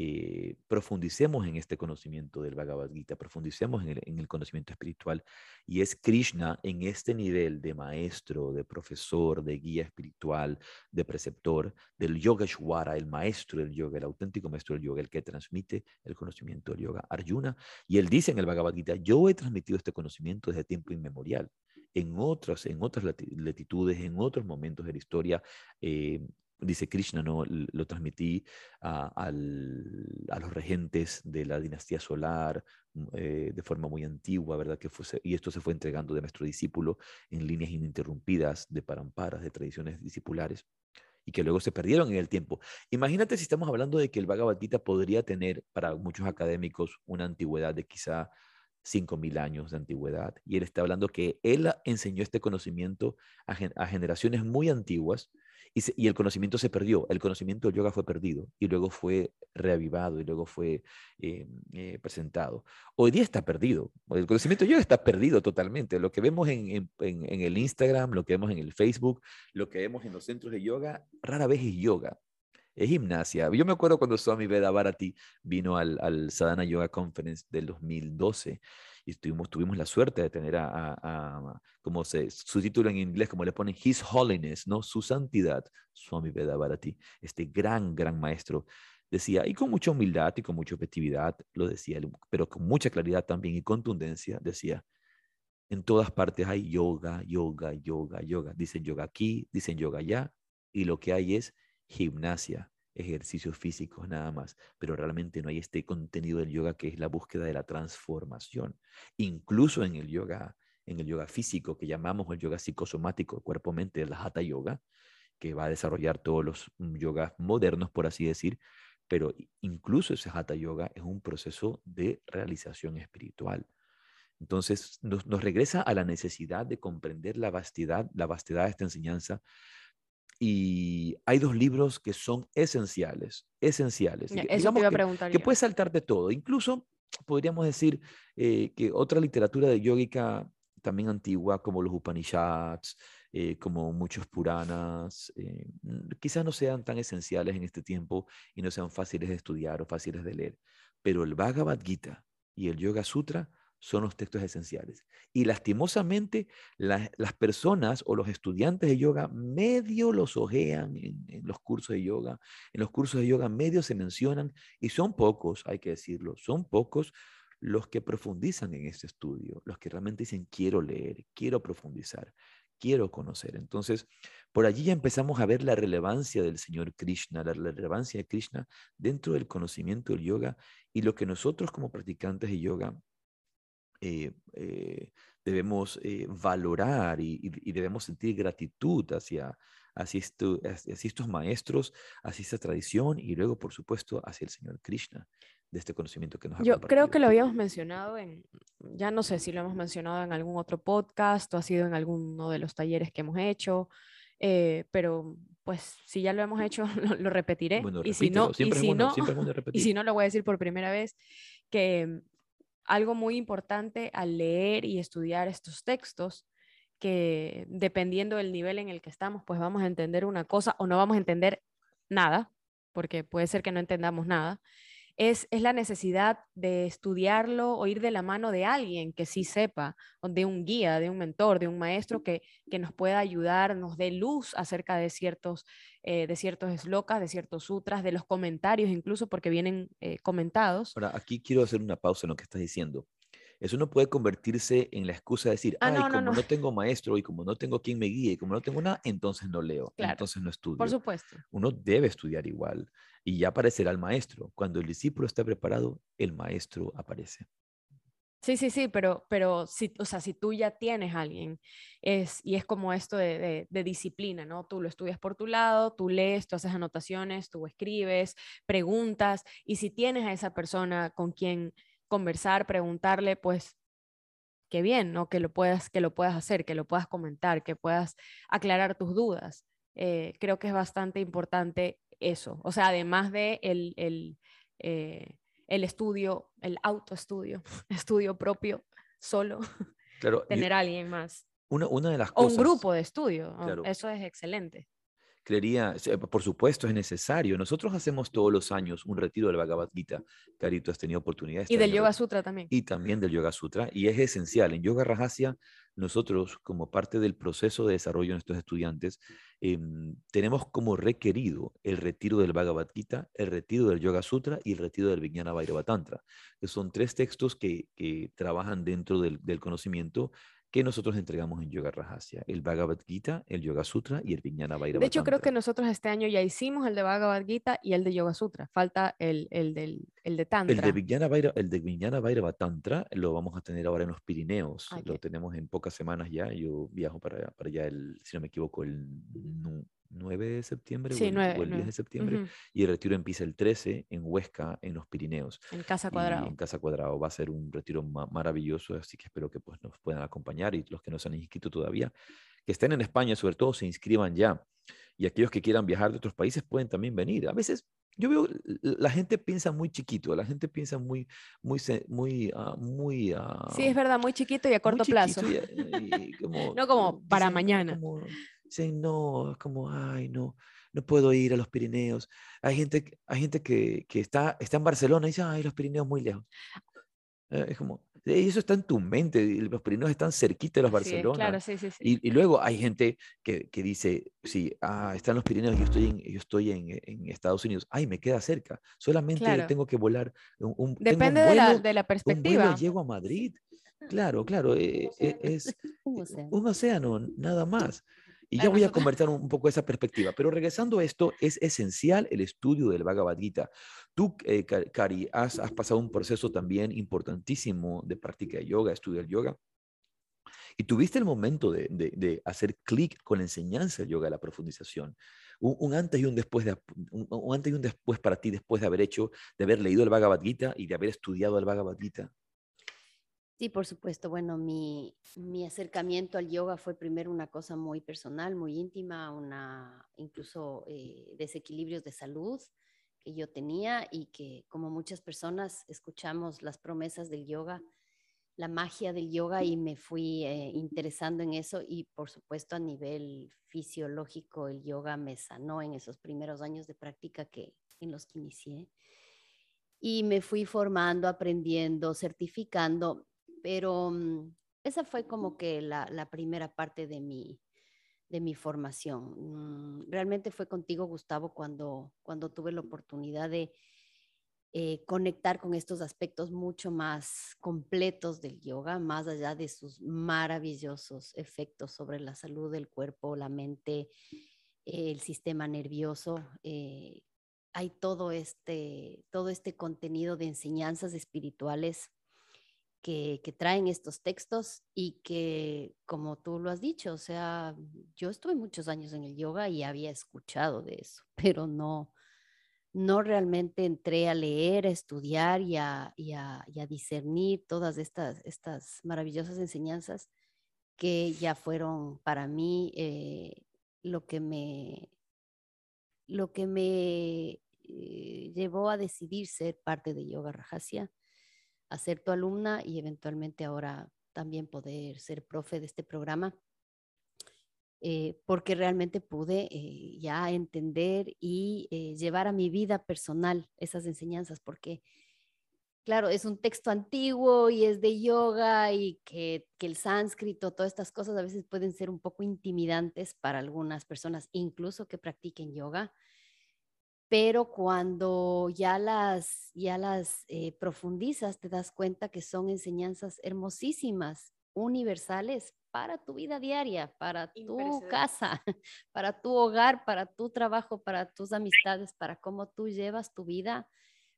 eh, profundicemos en este conocimiento del Bhagavad Gita, profundicemos en el, conocimiento espiritual. Y es Krishna en este nivel de maestro, de profesor, de guía espiritual, de preceptor, del Yogeshwara, el maestro del yoga, el auténtico maestro del yoga, el que transmite el conocimiento del yoga, Arjuna. Y él dice en el Bhagavad Gita, yo he transmitido este conocimiento desde tiempo inmemorial en otras, en otras latitudes, en otros momentos de la historia, eh, dice Krishna, ¿no? lo transmití a, los regentes de la dinastía solar mm, eh, de forma muy antigua, ¿verdad? Que fuese, y esto se fue entregando de nuestro discípulo en líneas ininterrumpidas de paramparas, de tradiciones discipulares, y que luego se perdieron en el tiempo. Imagínate si estamos hablando de que el Bhagavad Gita podría tener para muchos académicos una antigüedad de quizá 5.000 años de antigüedad. Y él está hablando que él enseñó este conocimiento a generaciones muy antiguas, y, el conocimiento se perdió, el conocimiento del yoga fue perdido y luego fue reavivado y luego fue eh, eh, presentado. Hoy día está perdido, el conocimiento del yoga está perdido totalmente. Lo que vemos en, el Instagram, lo que vemos en el Facebook, lo que vemos en los centros de yoga, rara vez es yoga. Es gimnasia. Yo me acuerdo cuando Swami Veda Bharati vino al, al Sadhana Yoga Conference del 2012 y tuvimos, tuvimos la suerte de tener a, como se, su título en inglés, como le ponen, His Holiness, ¿no? Su santidad, Swami Bharati, este gran, gran maestro, decía, y con mucha humildad y con mucha objetividad, lo decía, pero con mucha claridad también y contundencia, decía, en todas partes hay yoga, yoga, yoga, yoga. Dicen yoga aquí, dicen yoga allá, y lo que hay es gimnasia, ejercicios físicos nada más, pero realmente no hay este contenido del yoga que es la búsqueda de la transformación. Incluso en el yoga, en el yoga físico que llamamos el yoga psicosomático, cuerpo-mente, la hatha yoga, que va a desarrollar todos los mm, yogas modernos, por así decir, pero incluso ese hatha yoga es un proceso de realización espiritual. Entonces nos, nos, regresa a la necesidad de comprender la vastidad, la vastedad de esta enseñanza. Y hay dos libros que son esenciales, esenciales. Eso te iba a preguntar. Que, que puedes saltar de todo. Incluso podríamos decir eh, que otra literatura de yogica también antigua, como los Upanishads, eh, como muchos Puranas, eh, quizás no sean tan esenciales en este tiempo y no sean fáciles de estudiar o fáciles de leer. Pero el Bhagavad Gita y el Yoga Sutra son los textos esenciales. Y lastimosamente las personas o los estudiantes de yoga medio los ojean en, en, los cursos de yoga. En los cursos de yoga medio se mencionan y son pocos, hay que decirlo, son pocos los que profundizan en este estudio, los que realmente dicen quiero leer, quiero profundizar, quiero conocer. Entonces, por allí ya empezamos a ver la relevancia del Señor Krishna, la relevancia de Krishna dentro del conocimiento del yoga y lo que nosotros como practicantes de yoga eh, eh, debemos eh, valorar y, y, debemos sentir gratitud hacia, hacia, esto, hacia, estos maestros, hacia esta tradición y luego, por supuesto, hacia el Señor Krishna de este conocimiento que nos ha Yo creo que lo habíamos mencionado en, ya no sé si lo hemos mencionado en algún otro podcast o ha sido en alguno de los talleres que hemos hecho, pero pues si ya lo hemos hecho, lo, lo repetiré. Bueno, y, si no, y, si bueno, no, y si no, lo voy a decir por primera vez, que algo muy importante al leer y estudiar estos textos, que dependiendo del nivel en el que estamos, pues vamos a entender una cosa o no vamos a entender nada, porque puede ser que no entendamos nada, es, la necesidad de estudiarlo o ir de la mano de alguien que sí sepa, de un guía, de un mentor, de un maestro que, que nos pueda ayudar, nos dé luz acerca de ciertos, eh, de ciertos eslokas, de ciertos sutras, de los comentarios incluso, porque vienen eh, comentados. Ahora, aquí quiero hacer una pausa en lo que estás diciendo. Eso no puede convertirse en la excusa de decir, ah, ay, no, como no, no. tengo maestro y como no tengo quien me guíe y como no tengo nada, entonces no leo, claro, entonces no estudio. Por supuesto. Uno debe estudiar igual y ya aparecerá el maestro. Cuando el discípulo está preparado, el maestro aparece. Sí, sí, sí, pero, pero si, o sea, si tú ya tienes a alguien, es, y es como esto de, de, disciplina, ¿no? Tú lo estudias por tu lado, tú lees, tú haces anotaciones, tú escribes, preguntas, y si tienes a esa persona con quien conversar, preguntarle, pues qué bien, ¿no? Que lo puedas, que lo puedas hacer, que lo puedas comentar, que puedas aclarar tus dudas. Eh, creo que es bastante importante eso. O sea, además de el, el, eh, el estudio, el autoestudio, estudio propio, solo, claro, tener a alguien más. Una, una de las o cosas... un grupo de estudio, Claro. eso es excelente. Creería, eh, por supuesto es necesario. Nosotros hacemos todos los años un retiro del Bhagavad Gita. Carito, has tenido oportunidad. de Y del Yoga Sutra también. Y también del Yoga Sutra. Y es esencial. En Yoga Rajasya, nosotros, como parte del proceso de desarrollo de nuestros estudiantes, em, tenemos como requerido el retiro del Bhagavad Gita, el retiro del Yoga Sutra y el retiro del Vijnana Bhairava Tantra. que son tres textos que, que trabajan dentro del, del conocimiento que nosotros entregamos en Yoga Rajasya. El Bhagavad Gita, el Yoga Sutra y el Vijnana Bhairava De hecho, creo que nosotros este año ya hicimos el de Bhagavad Gita y el de Yoga Sutra. Falta el, el, del, el de Tantra. El de Vijnana Bhaira- el de Vijnana Bhairava Tantra lo vamos a tener ahora en los Pirineos. Ah, Lo tenemos en pocas semanas ya. Yo viajo para, para allá, el, si no me equivoco, el 9 de septiembre Sí, o el, nueve, o el 10 nueve. de septiembre. Ujú, Y el retiro empieza el 13 en Huesca, en los Pirineos. En Casa Y Cuadrado. en Casa Cuadrado va a ser un retiro ma- maravilloso, así que espero que pues, nos puedan acompañar y los que no se han inscrito todavía, que estén en España, sobre todo, se inscriban ya. Y aquellos que quieran viajar de otros países pueden también venir. A veces yo veo, la gente piensa muy chiquito, la gente piensa muy, muy, muy, ah, muy... ah, Sí, es verdad, muy chiquito y a corto plazo. y- y como- No como para dicen, mañana. como- dicen, no, es como, ay, no, no puedo ir a los Pirineos. Hay gente, hay gente que, que está, está en Barcelona y dice, ay, los Pirineos muy lejos. Eh, Es como, "Eh, eso está en tu mente, los Pirineos están cerquita de los Barcelona. claro, sí, sí, sí. Y, y luego hay gente que, que dice, sí, ah, están los Pirineos, yo estoy en, yo estoy en, en Estados Unidos, ay, me queda cerca, solamente Claro. tengo que volar un, un- tengo un Depende de, la, vuelo, de la un vuelo perspectiva. llego a Madrid. Claro, claro, eh, eh, es océano. un océano, nada más. Y ya voy a convertir un poco esa perspectiva. Pero regresando a esto, es esencial el estudio del Bhagavad Gita. Tú, eh, Cari, has, has pasado un proceso también importantísimo de práctica de yoga, estudiar yoga. Y tuviste el momento de, de, hacer clic con la enseñanza del yoga, la profundización. Un, antes y un después, de, un, antes y un después para ti, después de haber hecho, de haber leído el Bhagavad Gita y de haber estudiado el Bhagavad Gita. Sí, por supuesto. Bueno, mi, mi, acercamiento al yoga fue primero una cosa muy personal, muy íntima, una incluso eh, desequilibrios de salud que yo tenía y que como muchas personas escuchamos las promesas del yoga, la magia del yoga y me fui eh, interesando en eso y por supuesto a nivel fisiológico el yoga me sanó en esos primeros años de práctica que en los que inicié y me fui formando, aprendiendo, certificando pero mm, esa fue como que la, primera parte de mi, de mi formación. Mm, realmente fue contigo, Gustavo, cuando, cuando tuve la oportunidad de eh, conectar con estos aspectos mucho más completos del yoga, más allá de sus maravillosos efectos sobre la salud del cuerpo, la mente, el sistema nervioso. Eh, hay todo este, todo este contenido de enseñanzas espirituales que, traen estos textos y que, como tú lo has dicho, o sea, yo estuve muchos años en el yoga y había escuchado de eso, pero no, no realmente entré a leer, a estudiar y a, y a, discernir todas estas, estas maravillosas enseñanzas que ya fueron para mí eh, lo que me, lo que me eh, llevó a decidir ser parte de Yoga Rajasya a tu alumna y eventualmente ahora también poder ser profe de este programa, eh, porque realmente pude eh, ya entender y eh, llevar a mi vida personal esas enseñanzas, porque claro, es un texto antiguo y es de yoga y que, que, el sánscrito, todas estas cosas a veces pueden ser un poco intimidantes para algunas personas, incluso que practiquen yoga pero cuando ya las, ya las eh, profundizas, te das cuenta que son enseñanzas hermosísimas, universales para tu vida diaria, para tu casa, para tu hogar, para tu trabajo, para tus amistades, para cómo tú llevas tu vida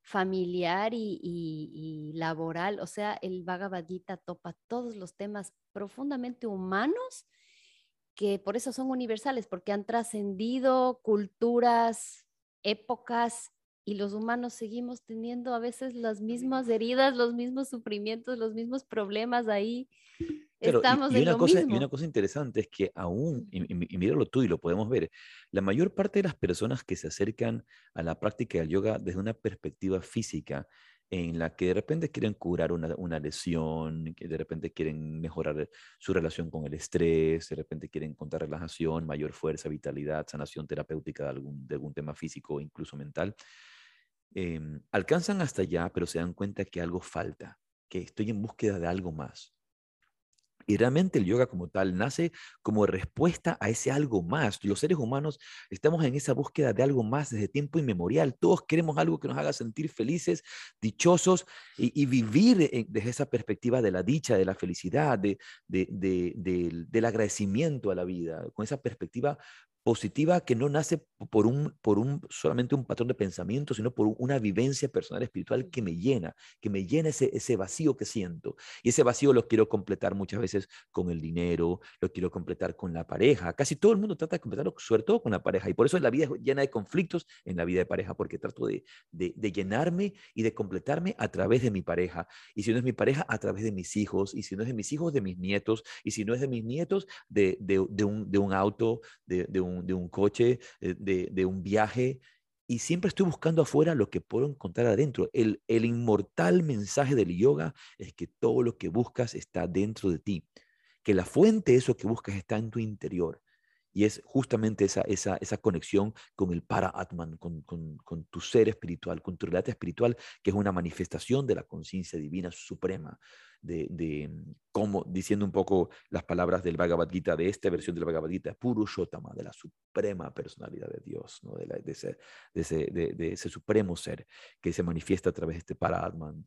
familiar y, y laboral. O sea, el Bhagavad Gita topa todos los temas profundamente humanos que por eso son universales, porque han trascendido culturas, épocas y los humanos seguimos teniendo a veces las mismas heridas, los mismos sufrimientos, los mismos problemas ahí. Estamos y, una cosa, Y una cosa interesante es que aún, y, y, míralo tú y lo podemos ver, la mayor parte de las personas que se acercan a la práctica del yoga desde una perspectiva física, en la que de repente quieren curar una, una, lesión, que de repente quieren mejorar su relación con el estrés, de repente quieren encontrar relajación, mayor fuerza, vitalidad, sanación terapéutica de algún, de algún tema físico o incluso mental, em, alcanzan hasta allá, pero se dan cuenta que algo falta, que estoy en búsqueda de algo más. Realmente el yoga como tal nace como respuesta a ese algo más. Los seres humanos estamos en esa búsqueda de algo más desde tiempo inmemorial. Todos queremos algo que nos haga sentir felices, dichosos y, vivir desde esa perspectiva de la dicha, de la felicidad, de, del agradecimiento a la vida, con esa perspectiva positiva que no nace por un, por un solamente un patrón de pensamiento, sino por una vivencia personal espiritual que me llena, que me llena ese, ese vacío que siento. Y ese vacío lo quiero completar muchas veces con el dinero, lo quiero completar con la pareja. Casi todo el mundo trata de completarlo, sobre todo con la pareja. Y por eso la vida es llena de conflictos en la vida de pareja, porque trato de, de, de llenarme y de completarme a través de mi pareja. Y si no es mi pareja, a través de mis hijos. Y si no es de mis hijos, de mis nietos. Y si no es de mis nietos, de, de, un, de un auto, de, de de un coche, eh, de, un viaje, y siempre estoy buscando afuera lo que puedo encontrar adentro. El, el inmortal mensaje del yoga es que todo lo que buscas está dentro de ti, que la fuente de eso que buscas está en tu interior. Y es justamente esa, esa, esa conexión con el para Atman, con, con, con, tu ser espiritual, con tu realidad espiritual, que es una manifestación de la conciencia divina suprema, de, de mm, como diciendo un poco las palabras del Bhagavad Gita, de esta versión del Bhagavad Gita, Purushotama, de la suprema personalidad de Dios, ¿no? de, ese, de, ese, de, ese, supremo ser que se manifiesta a través de este para Atman.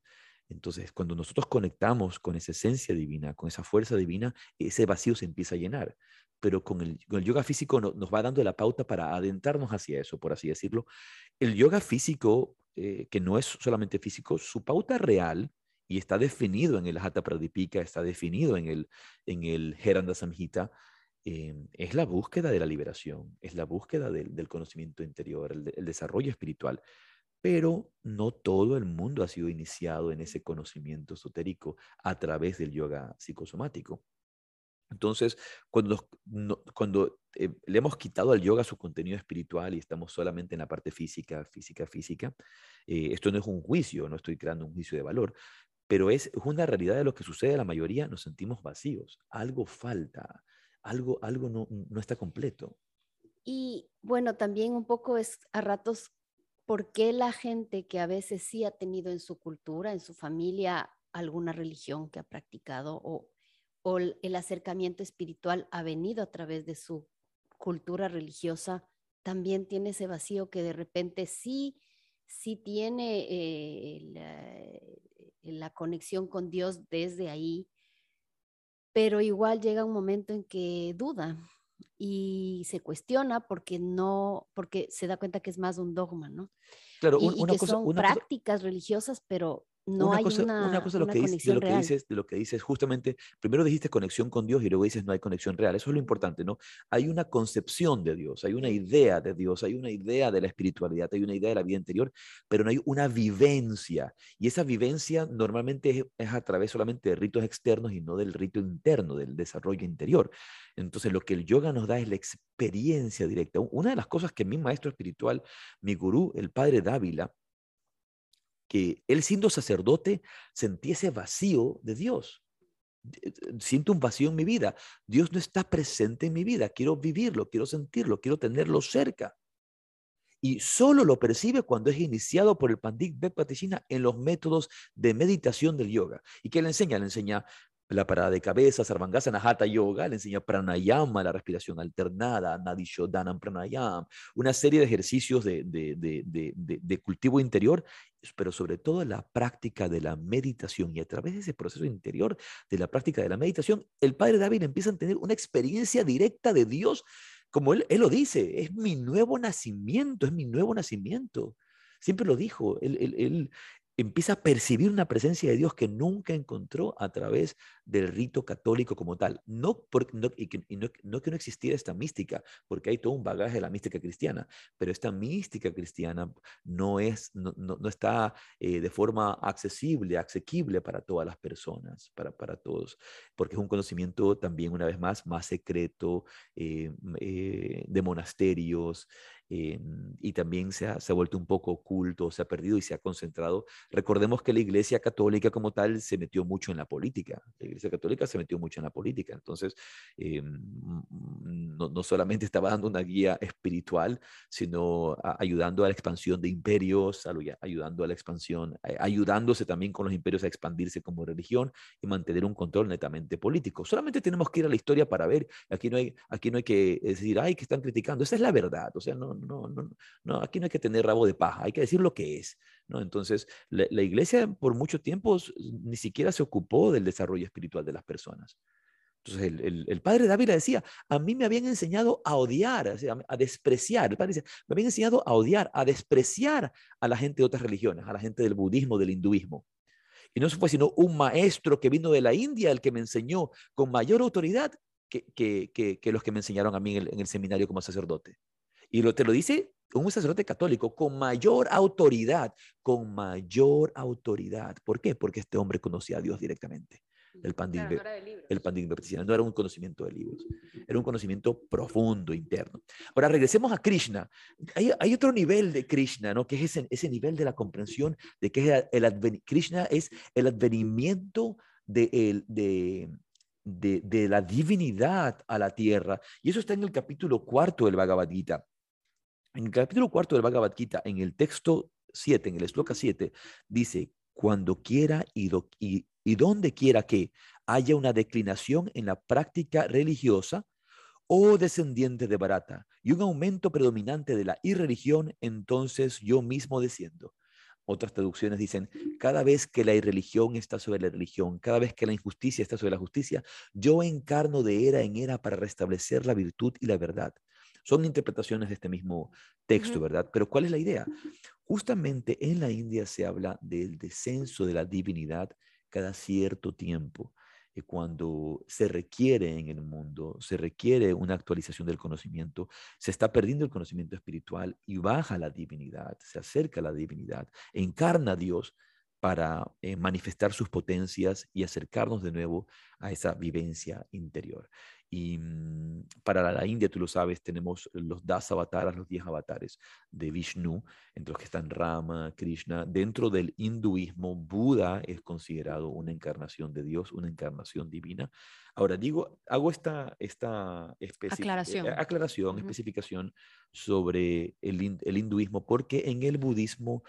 Entonces, cuando nosotros conectamos con esa esencia divina, con esa fuerza divina, ese vacío se empieza a llenar. Pero con el, yoga físico nos va dando la pauta para adentrarnos hacia eso, por así decirlo. El yoga físico, eh, que no es solamente físico, su pauta real, y está definido en el Hatha Pradipika, está definido en el, en el Heranda Samhita, em, es la búsqueda de la liberación, es la búsqueda del, conocimiento interior, el desarrollo espiritual pero no todo el mundo ha sido iniciado en ese conocimiento esotérico a través del yoga psicosomático. Entonces, cuando, cuando eh, le hemos quitado al yoga su contenido espiritual y estamos solamente en la parte física, física, física, eh, esto no es un juicio, no estoy creando un juicio de valor, pero es, una realidad de lo que sucede la mayoría, nos sentimos vacíos, algo falta, algo, algo no, no está completo. Y bueno, también un poco es a ratos ¿por qué la gente que a veces sí ha tenido en su cultura, en su familia, alguna religión que ha practicado o, el acercamiento espiritual ha venido a través de su cultura religiosa, también tiene ese vacío que de repente sí, sí tiene eh, la conexión con Dios desde ahí, pero igual llega un momento en que duda, y se cuestiona porque no, porque se da cuenta que es más un dogma, ¿no? Claro, y, una que cosa, son prácticas religiosas, pero no hay una, una cosa de lo, que dices, de lo que dices, de lo que dices, justamente, primero dijiste conexión con Dios y luego dices no hay conexión real. Eso es lo importante, ¿no? Hay una concepción de Dios, hay una idea de Dios, hay una idea de la espiritualidad, hay una idea de la vida interior, pero no hay una vivencia. Y esa vivencia normalmente es, a través solamente de ritos externos y no del rito interno, del desarrollo interior. Entonces, lo que el yoga nos da es la experiencia directa. Una de las cosas que mi maestro espiritual, mi gurú, el padre Dávila, que él siendo sacerdote sentía vacío de Dios. Eh, siento un vacío en mi vida. Dios no está presente en mi vida. Quiero vivirlo, quiero sentirlo, quiero tenerlo cerca. Y solo lo percibe cuando es iniciado por el Pandit Bekpatishina en los métodos de meditación del yoga. ¿Y qué le enseña? Le enseña la parada de cabeza, Sarvangasana, Hatha Yoga, le enseña pranayama, la respiración alternada, Nadishodhanam pranayam, una serie de ejercicios de, de, cultivo interior, pero sobre todo la práctica de la meditación. Y a través de ese proceso interior de la práctica de la meditación, el Padre David empieza a tener una experiencia directa de Dios, como él, él lo dice, es mi nuevo nacimiento, es mi nuevo nacimiento. Siempre lo dijo, él, empieza a percibir una presencia de Dios que nunca encontró a través del rito católico como tal. No, que, no, que no existiera esta mística, porque hay todo un bagaje de la mística cristiana, pero esta mística cristiana no, es, no, no está eh, de forma accesible, asequible para todas las personas, para, para todos, porque es un conocimiento también, una vez más, más secreto, eh, eh, de monasterios, eh, y también se ha, se ha, vuelto un poco oculto, se ha perdido y se ha concentrado. Recordemos que la Iglesia Católica como tal se metió mucho en la política. La Iglesia Católica se metió mucho en la política. Entonces, eh, no, no, solamente estaba dando una guía espiritual, sino ayudando a la expansión de imperios, ayudando a la expansión, ayudándose también con los imperios a expandirse como religión y mantener un control netamente político. Solamente tenemos que ir a la historia para ver, aquí no hay, aquí no hay que decir, ay, que están criticando. Esa es la verdad. O sea, no, no, no, no, aquí no hay que tener rabo de paja, hay que decir lo que es, ¿no? Entonces, la, iglesia por mucho tiempo ni siquiera se ocupó del desarrollo espiritual de las personas. Entonces, el, el, padre Dávila decía, a mí me habían enseñado a odiar, a, despreciar, el padre decía, me habían enseñado a odiar, a despreciar a la gente de otras religiones, a la gente del budismo, del hinduismo. Y no fue sino un maestro que vino de la India el que me enseñó con mayor autoridad que, que, que, los que me enseñaron a mí en el seminario como sacerdote. Y lo, te lo dice un sacerdote católico con mayor autoridad, con mayor autoridad. ¿Por qué? Porque este hombre conocía a Dios directamente. El pandín, el pandín no era un conocimiento de libros, era un conocimiento profundo, interno. Ahora regresemos a Krishna. Hay, hay otro nivel de Krishna, ¿no? Que es ese, ese nivel de la comprensión de que el, el Krishna es el advenimiento de, el, de, de, de, la divinidad a la tierra. Y eso está en el capítulo cuarto del Bhagavad Gita. En el capítulo cuarto del Bhagavad Gita, en el texto 7, en el esloka 7, dice, cuando quiera y, y, donde quiera que haya una declinación en la práctica religiosa o descendiente de barata y un aumento predominante de la irreligión, entonces yo mismo desciendo. otras traducciones dicen, cada vez que la irreligión está sobre la religión, cada vez que la injusticia está sobre la justicia, yo encarno de era en era para restablecer la virtud y la verdad. Son interpretaciones de este mismo texto, ¿verdad? Pero ¿cuál es la idea? Justamente en la India se habla del descenso de la divinidad cada cierto tiempo cuando se requiere en el mundo, se requiere una actualización del conocimiento, se está perdiendo el conocimiento espiritual y baja la divinidad, se acerca a la divinidad, encarna a Dios para eh, manifestar sus potencias y acercarnos de nuevo a esa vivencia interior. Y mm, para la India, tú lo sabes, tenemos los das avataras, los 10 avatares de Vishnu, entre los que están Rama, Krishna. Dentro del hinduismo, Buda es considerado una encarnación de Dios, una encarnación divina. Ahora, digo, hago esta, esta aclaración, eh, aclaración especificación sobre el, el hinduismo, porque en el budismo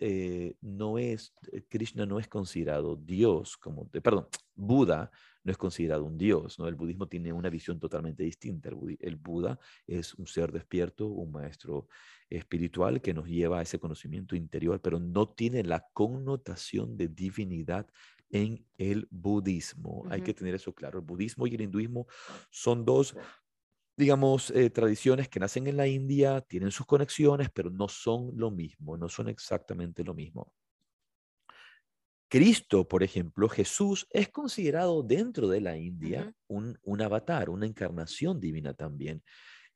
eh, no es, eh, Krishna no es considerado Dios, como, perdón, Buda no es considerado un Dios, ¿no? El budismo tiene una visión totalmente distinta. El, el, Buda es un ser despierto, un maestro espiritual que nos lleva a ese conocimiento interior, pero no tiene la connotación de divinidad en el budismo. Hay que tener eso claro. El budismo y el hinduismo son dos digamos, eh, tradiciones que nacen en la India, tienen sus conexiones, pero no son lo mismo, no son exactamente lo mismo. Cristo, por ejemplo, Jesús es considerado dentro de la India un, avatar, una encarnación divina también.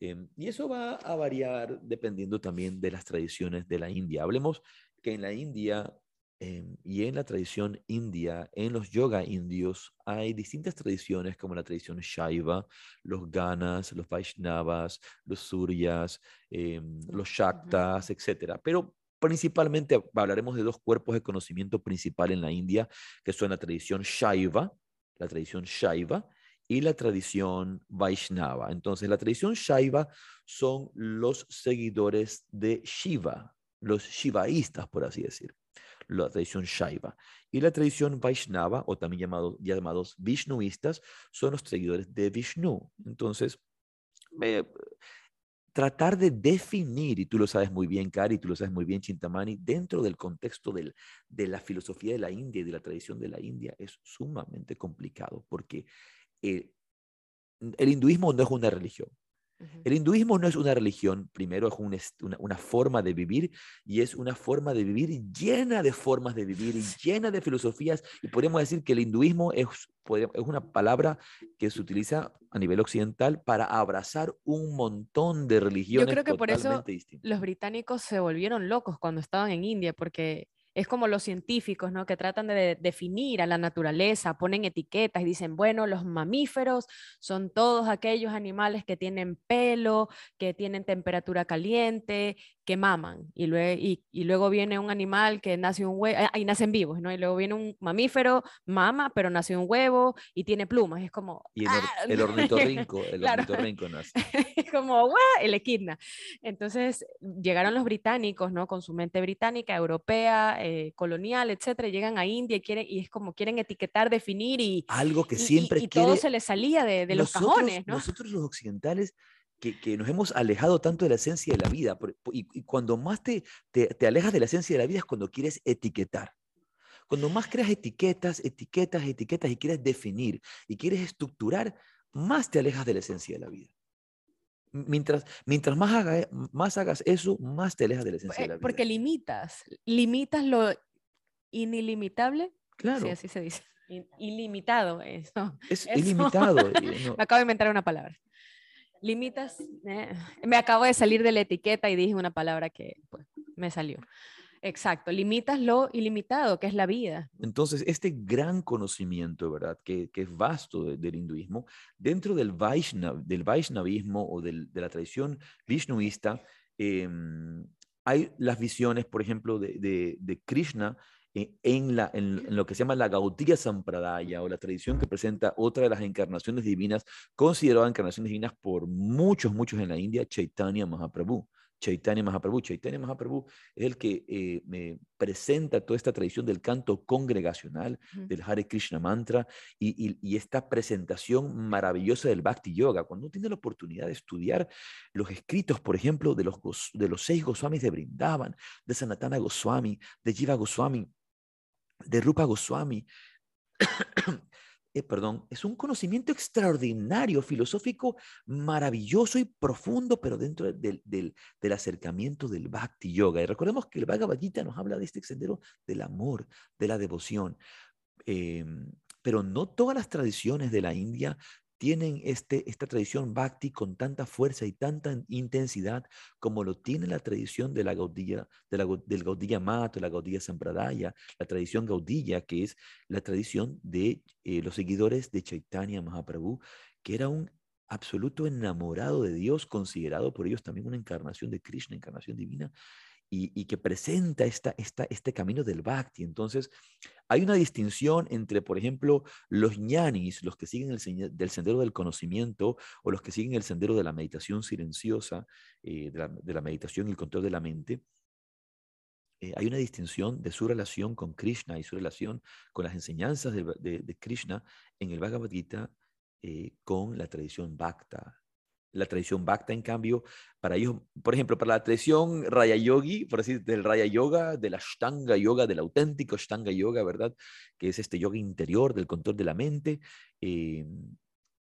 Em, y eso va a variar dependiendo también de las tradiciones de la India. Hablemos que en la India Em, y en la tradición india, en los yoga indios, hay distintas tradiciones como la tradición Shaiva, los Ganas, los Vaishnavas, los Suryas, em, los Shaktas, etc. Pero principalmente hablaremos de dos cuerpos de conocimiento principal en la India, que son la tradición Shaiva, la tradición Shaiva y la tradición Vaishnava. Entonces, la tradición Shaiva son los seguidores de Shiva, los shivaístas, por así decir la tradición Shaiva. Y la tradición Vaishnava, o también llamados, llamados Vishnuistas, son los seguidores de Vishnu. Entonces, tratar de definir, y tú lo sabes muy bien, Kari, tú lo sabes muy bien, Chintamani, dentro del contexto del, de la filosofía de la India y de la tradición de la India es sumamente complicado, porque el hinduismo no es una religión. El hinduismo no es una religión, primero es una, forma de vivir y es una forma de vivir llena de formas de vivir llena de filosofías y podemos decir que el hinduismo es, es una palabra que se utiliza a nivel occidental para abrazar un montón de religiones. Yo creo que por eso los británicos se volvieron locos cuando estaban en India porque es como los científicos, ¿no? Que tratan de definir a la naturaleza, ponen etiquetas y dicen, bueno, los mamíferos son todos aquellos animales que tienen pelo, que tienen temperatura caliente, que maman. Y luego, y, luego viene un animal que nace un huevo, y nacen vivos, ¿no? Y luego viene un mamífero, mama, pero nace un huevo y tiene plumas. Es como... Y el, ¡ah! el ornitorrinco, el ornitorrinco nace. es como, ¡guau! El equidna. Entonces llegaron los británicos, ¿no? Con su mente británica, europea, eh, colonial, etcétera, llegan a India y, quieren, y es como quieren etiquetar, definir y... Algo que siempre y, todo se les salía de, de los cajones, ¿no? Nosotros los occidentales que, que, nos hemos alejado tanto de la esencia de la vida. Y, y cuando más te, te, te, alejas de la esencia de la vida es cuando quieres etiquetar. Cuando más creas etiquetas, etiquetas, etiquetas y quieres definir y quieres estructurar, más te alejas de la esencia de la vida. Mientras, mientras más, haga, más hagas eso, más te alejas de la esencia de la vida. Porque limitas, limitas lo inilimitable. Claro. Sí, así se dice. Ilimitado, eso. Es ilimitado. Me acabo de inventar una palabra. Limitas, eh, me acabo de salir de la etiqueta y dije una palabra que pues, me salió. Exacto, limitas lo ilimitado, que es la vida. Entonces, este gran conocimiento, ¿verdad? Que, que es vasto del hinduismo, dentro del, Vaishnav, del Vaishnavismo o del, de la tradición vishnuista, em, hay las visiones, por ejemplo, de, de, de Krishna en, la, en, lo que se llama la Gaudiya Sampradaya o la tradición que presenta otra de las encarnaciones divinas, considerada encarnaciones divinas por muchos, muchos en la India, Chaitanya Mahaprabhu. Chaitanya Mahaprabhu. Chaitanya Mahaprabhu es el que eh, me presenta toda esta tradición del canto congregacional, del Hare Krishna mantra y, esta presentación maravillosa del Bhakti Yoga. Cuando uno tiene la oportunidad de estudiar los escritos, por ejemplo, de los, de los seis Goswamis de Brindavan, de Sanatana Goswami, de Jiva Goswami, de Rupa Goswami, eh, perdón, es un conocimiento extraordinario, filosófico, maravilloso y profundo, pero dentro del, del, acercamiento del Bhakti Yoga. Y recordemos que el Bhagavad Gita nos habla de este sendero del amor, de la devoción. Em, pero no todas las tradiciones de la India tienen este, esta tradición bhakti con tanta fuerza y tanta intensidad como lo tiene la tradición de la Gaudiya, de la, del Gaudiya Mato, la Gaudiya Sampradaya, la tradición Gaudiya, que es la tradición de eh, los seguidores de Chaitanya Mahaprabhu, que era un absoluto enamorado de Dios, considerado por ellos también una encarnación de Krishna, encarnación divina, y, que presenta esta, este camino del bhakti. Entonces, hay una distinción entre, por ejemplo, los ñanis, los que siguen el sendero del conocimiento o los que siguen el sendero de la meditación silenciosa, eh, de, la, meditación y el control de la mente. Eh, hay una distinción de su relación con Krishna y su relación con las enseñanzas de, Krishna en el Bhagavad Gita eh, con la tradición Bhakta, la tradición Bhakta, en cambio, para ellos, por ejemplo, para la tradición Raya Yogi, por decir, del Raya Yoga, de la Ashtanga Yoga, del auténtico Ashtanga Yoga, ¿verdad? Que es este yoga interior, del control de la mente. Eh,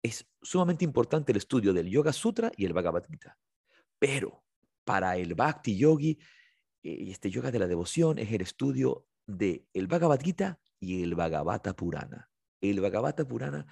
es sumamente importante el estudio del Yoga Sutra y el Bhagavad Gita. Pero para el Bhakti Yogi, eh, este yoga de la devoción es el estudio del el Bhagavad Gita y el Bhagavata Purana. El Bhagavata Purana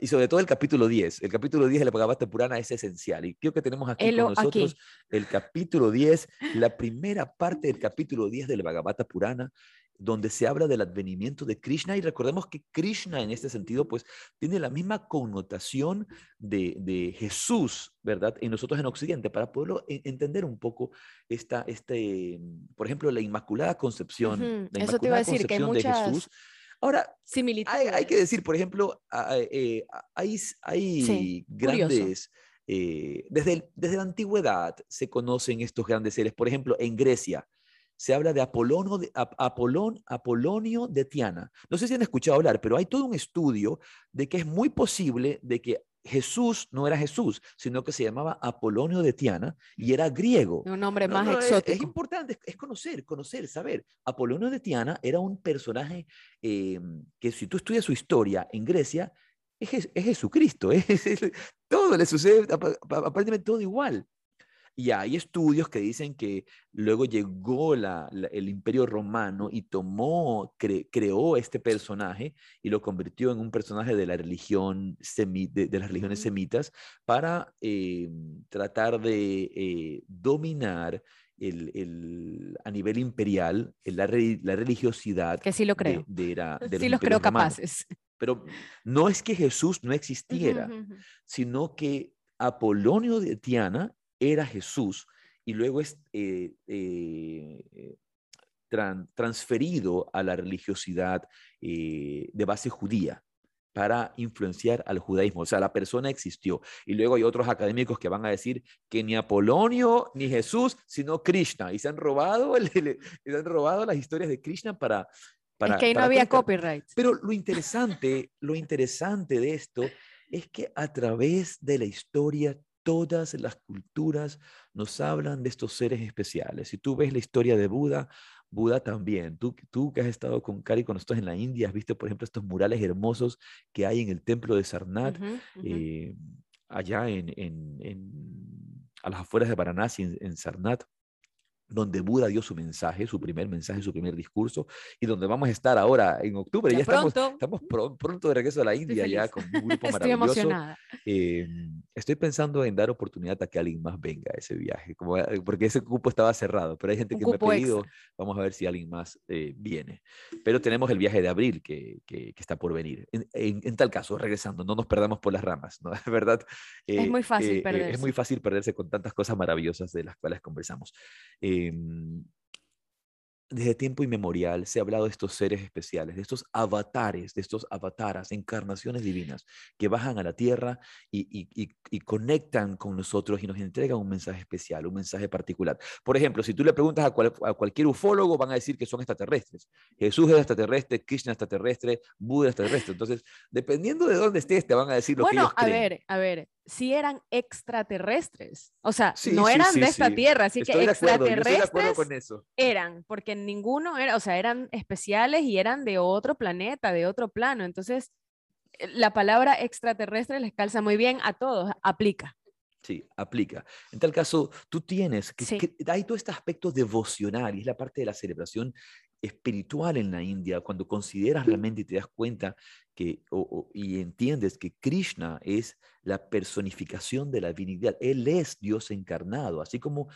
y sobre todo el capítulo 10. El capítulo 10 de la Bhagavata Purana es esencial. Y creo que tenemos aquí con nosotros el capítulo 10, la primera parte del capítulo 10 del Bhagavata Purana, donde se habla del advenimiento de Krishna. Y recordemos que Krishna en este sentido, pues, tiene la misma connotación de, de Jesús, ¿verdad? En nosotros en Occidente, para poderlo entender un poco esta, este, por ejemplo, la Inmaculada Concepción. la Eso te iba a decir, que hay muchas... de Jesús Ahora, hay, que decir, por ejemplo, eh, hay, grandes, eh, desde, desde la antigüedad se conocen estos grandes seres. Por ejemplo, en Grecia se habla de, Apolono, de Apolón, Apolonio de Tiana. No sé si han escuchado hablar, pero hay todo un estudio de que es muy posible de que Jesús no era Jesús, sino que se llamaba Apolonio de Tiana y era griego. Un nombre más exótico. Es, importante, es conocer, conocer, saber. Apolonio de Tiana era un personaje eh, que si tú estudias su historia en Grecia, es, Jesucristo. todo le sucede, aparentemente todo igual. Y hay estudios que dicen que luego llegó el imperio romano y tomó, creó este personaje y lo convirtió en un personaje de la religión de, las religiones semitas para eh, tratar de eh, dominar el, a nivel imperial la, la religiosidad. Que sí lo creo. De, de, sí los creo capaces. Pero no es que Jesús no existiera, sino que Apolonio de Tiana era Jesús y luego es eh, eh, transferido a la religiosidad eh, de base judía para influenciar al judaísmo. O sea, la persona existió. Y luego hay otros académicos que van a decir que ni Apolonio ni Jesús, sino Krishna. Y se han robado, han robado las historias de Krishna para... para es que ahí no había copyright. Pero lo interesante, lo interesante de esto es que a través de la historia todas las culturas nos hablan de estos seres especiales. Si tú ves la historia de Buda, Buda también. Tú, tú que has estado con Cari con nosotros en la India, has visto, por ejemplo, estos murales hermosos que hay en el templo de Sarnath, eh, allá en, a las afueras de Varanasi, en, en Sarnath donde Buda dio su mensaje, su primer mensaje, su primer discurso, y donde vamos a estar ahora en octubre. Ya, estamos, estamos pronto de regreso a la India, ya con un grupo estoy maravilloso. Emocionada. Em, estoy pensando en dar oportunidad a que alguien más venga a ese viaje, como, eh, porque ese cupo estaba cerrado, pero hay gente que me ha pedido, vamos a ver si alguien más eh, viene. Pero tenemos el viaje de abril que, que, está por venir. En, en, tal caso, regresando, no nos perdamos por las ramas, ¿no? Es verdad. es muy fácil perderse. Es muy fácil perderse con tantas cosas maravillosas de las cuales conversamos. Em, desde tiempo inmemorial se ha hablado de estos seres especiales, de estos avatares, de estos avataras, encarnaciones divinas que bajan a la tierra y, conectan con nosotros y nos entregan un mensaje especial, un mensaje particular. Por ejemplo, si tú le preguntas a, cualquier ufólogo, van a decir que son extraterrestres. Jesús es extraterrestre, Krishna es extraterrestre, Buda es extraterrestre. Entonces, dependiendo de dónde estés, te van a decir lo que ellos creen. a ver, a ver, si eran extraterrestres. O sea, no eran de esta tierra, así que extraterrestres con eso. eran, porque ninguno era, o sea, eran especiales y eran de otro planeta, de otro plano. Entonces, eh, la palabra extraterrestre les calza muy bien a todos, aplica. Sí, aplica. En tal caso, tú tienes que, hay todo este aspecto devocional y es la parte de la celebración espiritual en la India, cuando consideras realmente y te das cuenta que, y entiendes que Krishna es la personificación de la divinidad, Él es Dios encarnado, así como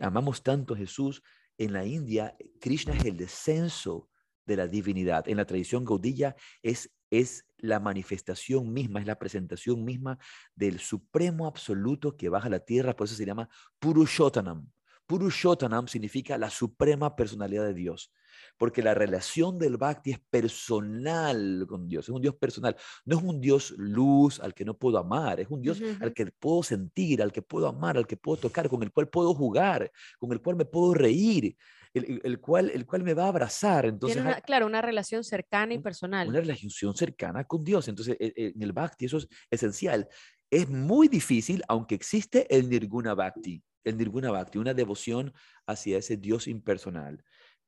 amamos tanto a Jesús, en la India Krishna es el descenso de la divinidad, en la tradición gaudilla es, es la manifestación misma, es la presentación misma del supremo absoluto que baja a la tierra, por eso se llama Purushottanam. Purushottanam significa la suprema personalidad de Dios porque la relación del bhakti es personal con Dios, es un Dios personal, no es un Dios luz al que no puedo amar, es un Dios al que puedo sentir, al que puedo amar, al que puedo tocar, con el cual puedo jugar, con el cual me puedo reír, el, cual, el cual me va a abrazar. Entonces, claro, una relación cercana y personal. Una relación cercana con Dios. Entonces, e, e, en el bhakti eso es esencial. Es muy difícil, aunque existe el nirguna bhakti, el nirguna bhakti, una devoción hacia ese Dios impersonal.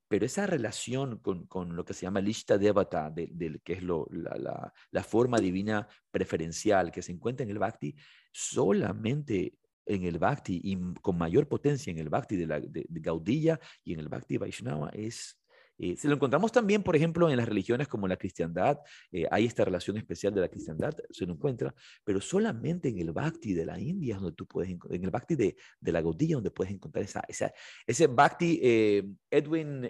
Pero esa relación con, con lo que se llama lista devata, de, de, que es lo, la, la, forma divina preferencial que se encuentra en el bhakti, solamente en el bhakti y con mayor potencia en el bhakti de, la, de, de Gaudilla y en el bhakti Vaishnava es eh, se lo encontramos también, por ejemplo, en las religiones como la cristiandad, eh, hay esta relación especial de la cristiandad, se lo encuentra, pero solamente en el bhakti de la India donde tú puedes en el bhakti de, de la Gaudilla donde puedes encontrar esa, esa ese bhakti. Eh, Edwin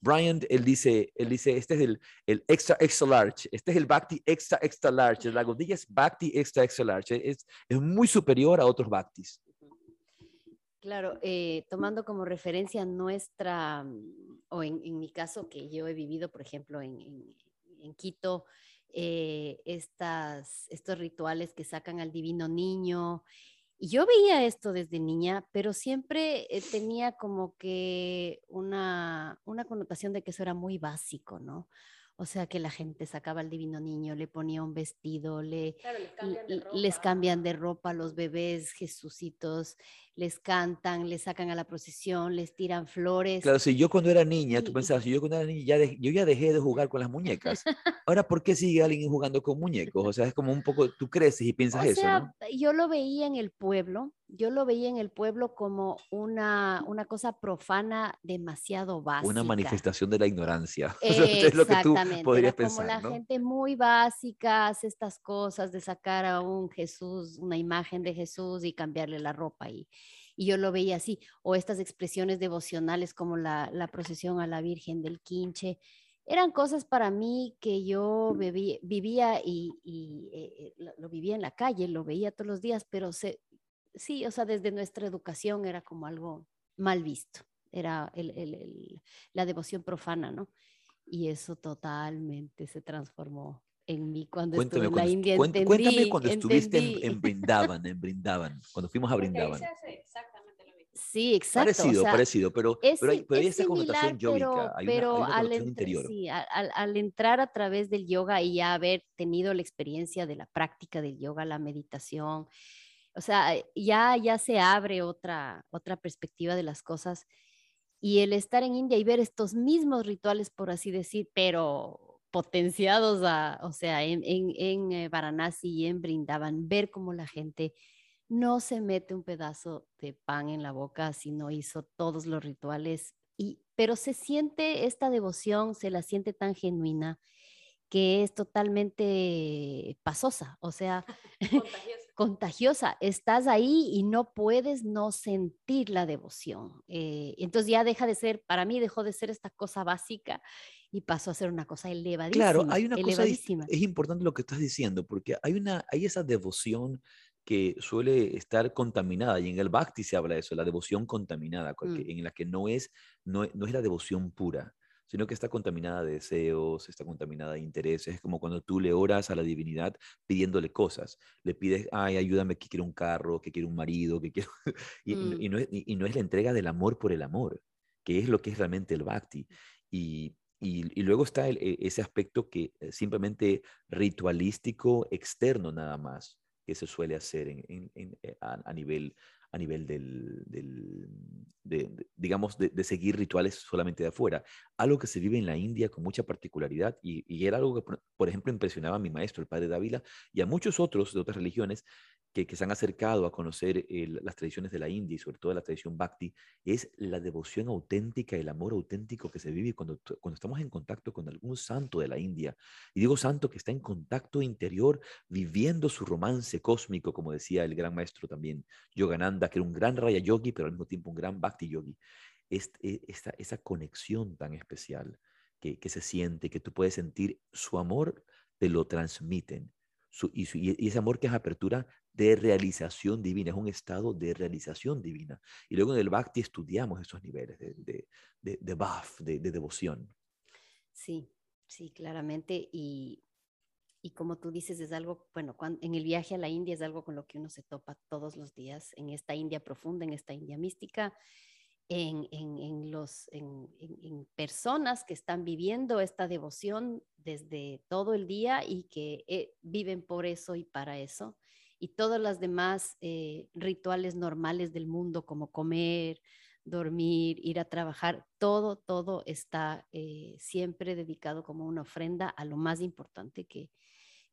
Bryant. él dice, él dice, este es el, el extra extra large, este es el bhakti extra extra large, la Gaudilla es bhakti extra extra large, es, es muy superior a otros bhaktis. Claro, tomando como referencia nuestra o en, mi caso, que yo he vivido, por ejemplo, en, Quito, eh, estas, estos rituales que sacan al divino niño. Y yo veía esto desde niña, pero siempre eh, tenía como que una, una connotación de que eso era muy básico, ¿no? O sea que la gente sacaba al divino niño, le ponía un vestido, le, les, cambian de ropa a los bebés, Jesucitos, les cantan, les sacan a la procesión, les tiran flores. Claro, si yo cuando era niña, tú pensabas, si yo cuando era niña ya yo ya dejé de jugar con las muñecas. Ahora, ¿por qué sigue alguien jugando con muñecos? O sea, es como un poco, tú creces y piensas eso, ¿no? Yo lo veía en el pueblo, yo lo veía en el pueblo como una, una cosa profana demasiado básica. Una manifestación de la ignorancia. es lo que tú podrías Era como la gente muy básica hace estas cosas de sacar a un Jesús, una imagen de Jesús y cambiarle la ropa y, y yo lo veía así. O estas expresiones devocionales como la, la procesión a la Virgen del Quinche eran cosas para mí que yo vivía y, y eh, eh, lo, vivía en la calle, lo veía todos los días, pero se, sí, o sea, desde nuestra educación era como algo mal visto, era la devoción profana, ¿no? Y eso totalmente se transformó en mí cuando estuve en la India. cuéntame cuando estuviste en, en, Brindavan, en Brindavan, cuando fuimos a Brindavan. Sí, exacto. Parecido, parecido, pero, pero, hay, pero hay esa connotación yoga. pero, al, Sí, al, al, entrar a través del yoga y ya haber tenido la experiencia de la práctica del yoga, la meditación, o sea, ya, ya se abre otra, otra perspectiva de las cosas. Y el estar en India y ver estos mismos rituales, por así decir, pero potenciados, a, o sea, en, en, en eh, Varanasi y en Brindavan, ver cómo la gente no se mete un pedazo de pan en la boca si no hizo todos los rituales, y, pero se siente esta devoción, se la siente tan genuina que es totalmente pasosa, o sea, contagiosa. Estás ahí y no puedes no sentir la devoción. Eh, entonces ya deja de ser, para mí dejó de ser esta cosa básica y pasó a ser una cosa elevadísima. Claro, hay una cosa, es importante lo que estás diciendo, porque hay, una, hay esa devoción que suele estar contaminada, y en el Bhakti se habla de eso, la devoción contaminada, Mm. en la que no es, no, no es la devoción pura, sino que está contaminada de deseos, está contaminada de intereses. Es como cuando tú le oras a la divinidad pidiéndole cosas. Le pides, ay, ayúdame, que quiero un carro, que quiero un marido, que quiero... y, Mm. y no es, y- y no es la entrega del amor por el amor, que es lo que es realmente el bhakti. Y, y- y luego está el- e- ese aspecto que eh, simplemente ritualístico externo nada más que se suele hacer en- eh, a, nivel, a nivel del, de- digamos, de, seguir rituales solamente de afuera. Algo que se vive en la India con mucha particularidad y, y era algo que, por ejemplo, impresionaba a mi maestro, el padre Dávila, y a muchos otros de otras religiones que, que se han acercado a conocer el- las tradiciones de la India y sobre todo la tradición Bhakti, es la devoción auténtica, el amor auténtico que se vive cuando, cuando estamos en contacto con algún santo de la India. Y digo santo que está en contacto interior, viviendo su romance cósmico, como decía el gran maestro también, Yogananda, que era un gran Raya Yogi, pero al mismo tiempo un gran Bhakti Yogi. Est- e- esta, esa conexión tan especial que, que se siente, que tú puedes sentir su amor, te lo transmiten. Su- y, su- y ese amor que es apertura de realización divina, es un estado de realización divina. Y luego en el Bhakti estudiamos esos niveles de, de, de, de de, de devoción. Sí, sí, claramente. Y, y como tú dices, es algo, bueno, cuan- en el viaje a la India es algo con lo que uno se topa todos los días, en esta India profunda, en esta India mística, en, en- los, en- en personas que están viviendo esta devoción desde todo el día y que eh, viven por eso y para eso. Y todas las demás eh, rituales normales del mundo, como comer, dormir, ir a trabajar, todo, todo está eh, siempre dedicado como una ofrenda a lo más importante que,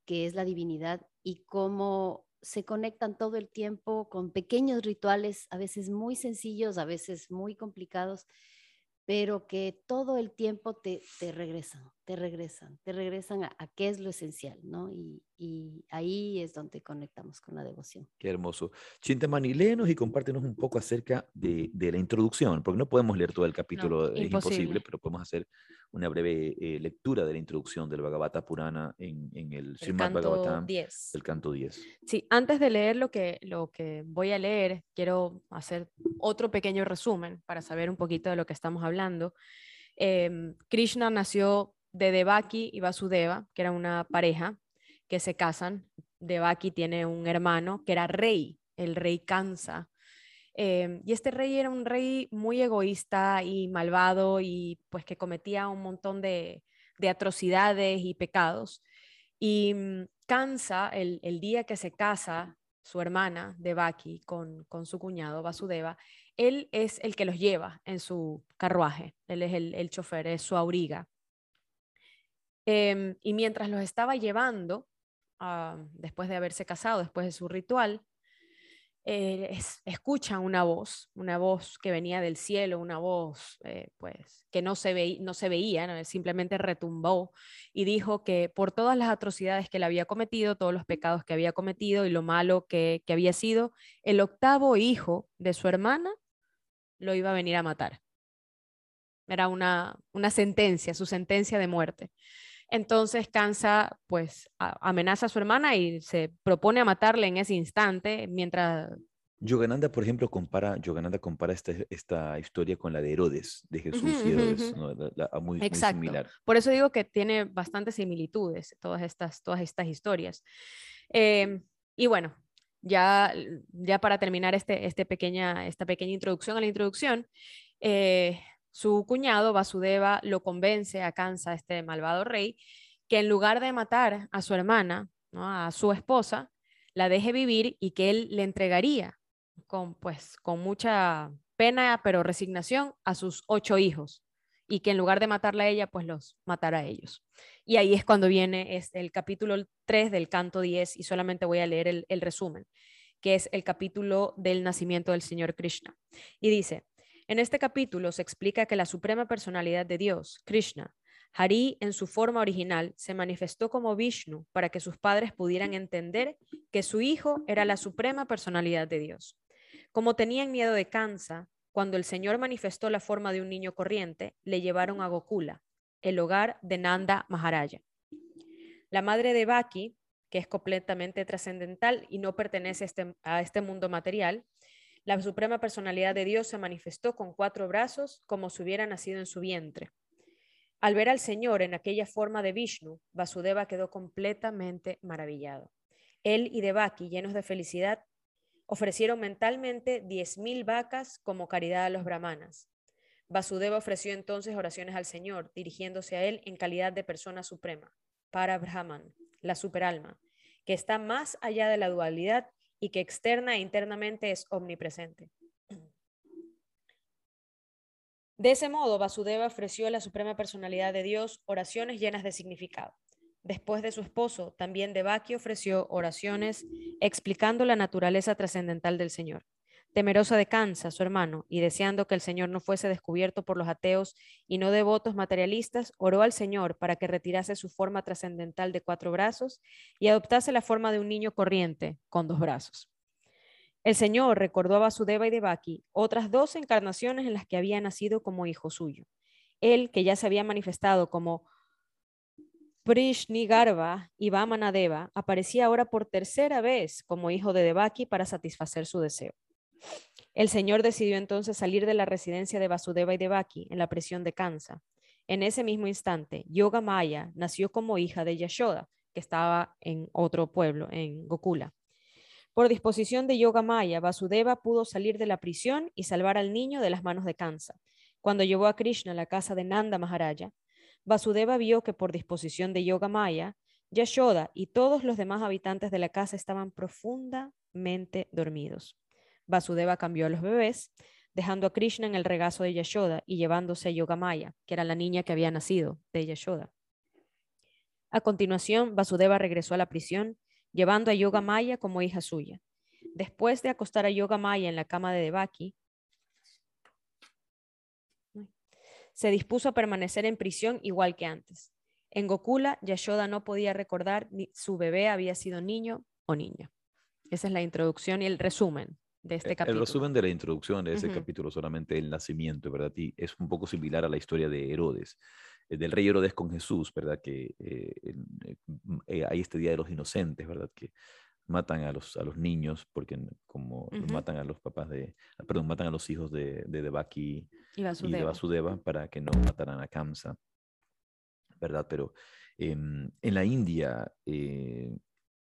que es la divinidad y cómo se conectan todo el tiempo con pequeños rituales, a veces muy sencillos, a veces muy complicados, pero que todo el tiempo te, te regresan, te regresan, te regresan a, a qué es lo esencial, ¿no? Y, y ahí es donde conectamos con la devoción. Qué hermoso. Chintamani, léenos y compártenos un poco acerca de, de la introducción, porque no podemos leer todo el capítulo, es imposible, imposible. pero podemos hacer una breve eh, lectura de la introducción del Bhagavata Purana en, en el El Srimad canto Bhagavatam, 10. el canto 10. Sí, antes de leer lo que, lo que voy a leer, quiero hacer otro pequeño resumen para saber un poquito de lo que estamos hablando. Em, Krishna nació de Devaki y Vasudeva, que era una pareja que se casan. Devaki tiene un hermano que era rey, el rey Kansa. Em, y este rey era un rey muy egoísta y malvado y pues que cometía un montón de, de atrocidades y pecados. Y mm, Kansa, el, el día que se casa su hermana Devaki con, con su cuñado Vasudeva, él es el que los lleva en su carruaje, él es el, el chofer, es su auriga. Em, y mientras los estaba llevando, ah, después de haberse casado, después de su ritual, eh, es- escuchan una voz, una voz que venía del cielo, una voz eh, pues que no se, veí- no se veía, simplemente retumbó y dijo que por todas las atrocidades que él había cometido, todos los pecados que había cometido y lo malo que, que había sido, el octavo hijo de su hermana lo iba a venir a matar. Era una, una sentencia, su sentencia de muerte. Entonces Kansa pues amenaza a su hermana y se propone a matarle en ese instante mientras Yogananda, por ejemplo, compara, Yogananda compara esta, esta historia con la de Herodes, de Jesús y Herodes, ujú. ¿no? La- la- muy, muy Exacto. similar. Por eso digo que tiene bastantes similitudes todas estas, todas estas historias. Em, y bueno, ya, ya para terminar este, este pequeña, esta pequeña introducción a la introducción, eh, su cuñado Vasudeva lo convence a Kansa, este malvado rey, que en lugar de matar a su hermana, ¿no? a su esposa, la deje vivir y que él le entregaría con, pues, con mucha pena, pero resignación, a sus ocho hijos y que en lugar de matarla a ella, pues los matara a ellos. Y ahí es cuando viene es el capítulo 3 del canto 10 y solamente voy a leer el, el resumen, que es el capítulo del nacimiento del Señor Krishna. Y dice, en este capítulo se explica que la suprema personalidad de Dios, Krishna, Hari en su forma original se manifestó como Vishnu para que sus padres pudieran entender que su hijo era la suprema personalidad de Dios. Como tenían miedo de Kansa, cuando el Señor manifestó la forma de un niño corriente, le llevaron a Gokula, el hogar de Nanda Maharaja. La madre de Baki, que es completamente trascendental y no pertenece a este, a este mundo material, la suprema personalidad de Dios se manifestó con cuatro brazos como si hubiera nacido en su vientre. Al ver al Señor en aquella forma de Vishnu, Vasudeva quedó completamente maravillado. Él y Devaki, llenos de felicidad, ofrecieron mentalmente diez mil vacas como caridad a los brahmanas. Vasudeva ofreció entonces oraciones al Señor, dirigiéndose a él en calidad de persona suprema, para Brahman, la superalma, que está más allá de la dualidad y que externa e internamente es omnipresente. De ese modo, Vasudeva ofreció a la Suprema Personalidad de Dios oraciones llenas de significado. Después de su esposo, también Devaki ofreció oraciones explicando la naturaleza trascendental del Señor. Temerosa de Kansa, su hermano, y deseando que el Señor no fuese descubierto por los ateos y no devotos materialistas, oró al Señor para que retirase su forma trascendental de cuatro brazos y adoptase la forma de un niño corriente con dos brazos. El Señor recordó a Vasudeva y Devaki otras dos encarnaciones en las que había nacido como hijo suyo. Él, que ya se había manifestado como Prishnigarva y Vamanadeva, aparecía ahora por tercera vez como hijo de Devaki para satisfacer su deseo. El Señor decidió entonces salir de la residencia de Vasudeva y Devaki en la prisión de Kansa. En ese mismo instante, Yoga Maya nació como hija de Yashoda, que estaba en otro pueblo, en Gokula. Por disposición de Yoga Maya, Vasudeva pudo salir de la prisión y salvar al niño de las manos de Kansa. Cuando llevó a Krishna a la casa de Nanda Maharaja, Vasudeva vio que por disposición de Yoga Maya, Yashoda y todos los demás habitantes de la casa estaban profundamente dormidos. Vasudeva cambió a los bebés, dejando a Krishna en el regazo de Yashoda y llevándose a Yogamaya, que era la niña que había nacido de Yashoda. A continuación, Vasudeva regresó a la prisión, llevando a Yogamaya como hija suya. Después de acostar a Yogamaya en la cama de Devaki, se dispuso a permanecer en prisión igual que antes. En Gokula, Yashoda no podía recordar si su bebé había sido niño o niña. Esa es la introducción y el resumen de este capítulo. El resumen de la introducción de ese capítulo, solamente el nacimiento, ¿verdad? Y es un poco similar a la historia de Herodes, eh, del rey Herodes con Jesús, ¿verdad? Que eh, eh, hay este Día de los Inocentes, ¿verdad? Que matan a los, a los niños, porque como matan a los papás de, perdón, matan a los hijos de, de Devaki y, de Vasudeva para que no mataran a Kamsa, ¿verdad? Pero em, en la India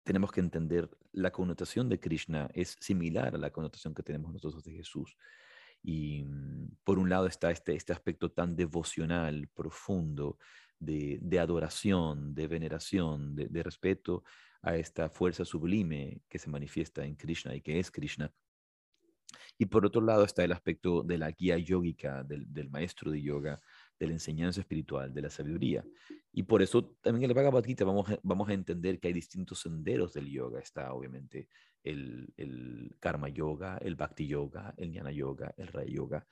tenemos que entender la connotación de Krishna es similar a la connotación que tenemos nosotros de Jesús. Y mm, por un lado está este, este aspecto tan devocional, profundo, de, adoración, de veneración, de, respeto a esta fuerza sublime que se manifiesta en Krishna y que es Krishna. Y por otro lado está el aspecto de la guía yógica, del, del maestro de yoga, de la enseñanza espiritual, de la sabiduría. Y por eso también en el Bhagavad Gita vamos a, vamos a entender que hay distintos senderos del yoga. Está obviamente el, el Karma Yoga, el Bhakti Yoga, el Jnana Yoga, el Raya Yoga.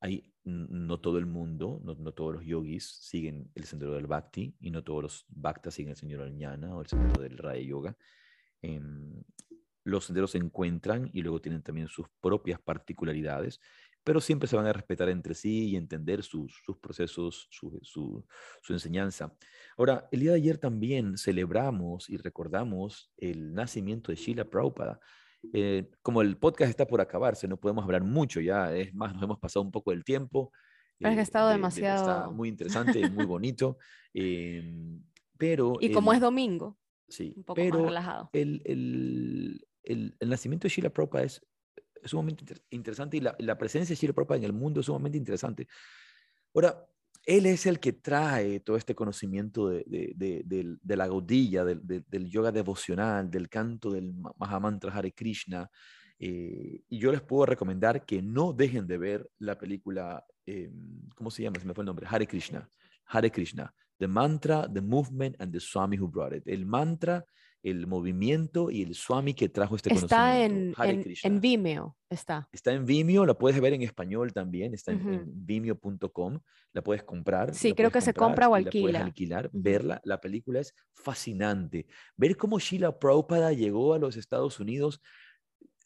hay, no todo el mundo, no, no, todos los yogis siguen el sendero del Bhakti y no todos los Bhaktas siguen el sendero del Jnana o el sendero del Raya Yoga. Em, los senderos se encuentran y luego tienen también sus propias particularidades pero siempre se van a respetar entre sí y entender sus, procesos, su, enseñanza. Ahora, el día de ayer también celebramos y recordamos el nacimiento de Sheila Prabhupada. Eh, como el podcast está por acabarse, no podemos hablar mucho ya, es más, nos hemos pasado un poco del tiempo. ha eh, estado demasiado... está muy interesante, muy bonito. Em, pero... Y como es domingo, sí, un poco más relajado. El, el, el, el, nacimiento de Sheila Prabhupada es es sumamente interesante y la, presencia de Shri Prabhupada en el mundo es sumamente interesante. Ahora, él es el que trae todo este conocimiento de, de, la gaudilla, del, yoga devocional, del canto del Mahamantra Hare Krishna. Eh, y yo les puedo recomendar que no dejen de ver la película, eh, ¿cómo se llama? Se me fue el nombre, Hare Krishna. Hare Krishna. The Mantra, The Movement and the Swami Who Brought It. El mantra el movimiento y el Swami que trajo este está conocimiento. En, en, en, Vimeo, está. Está en Vimeo, la puedes ver en español también, está en, vimeo.com, la puedes comprar. Sí, creo que se compra o alquila. La puedes alquilar, verla, la película es fascinante. Ver cómo Sheila Prabhupada llegó a los Estados Unidos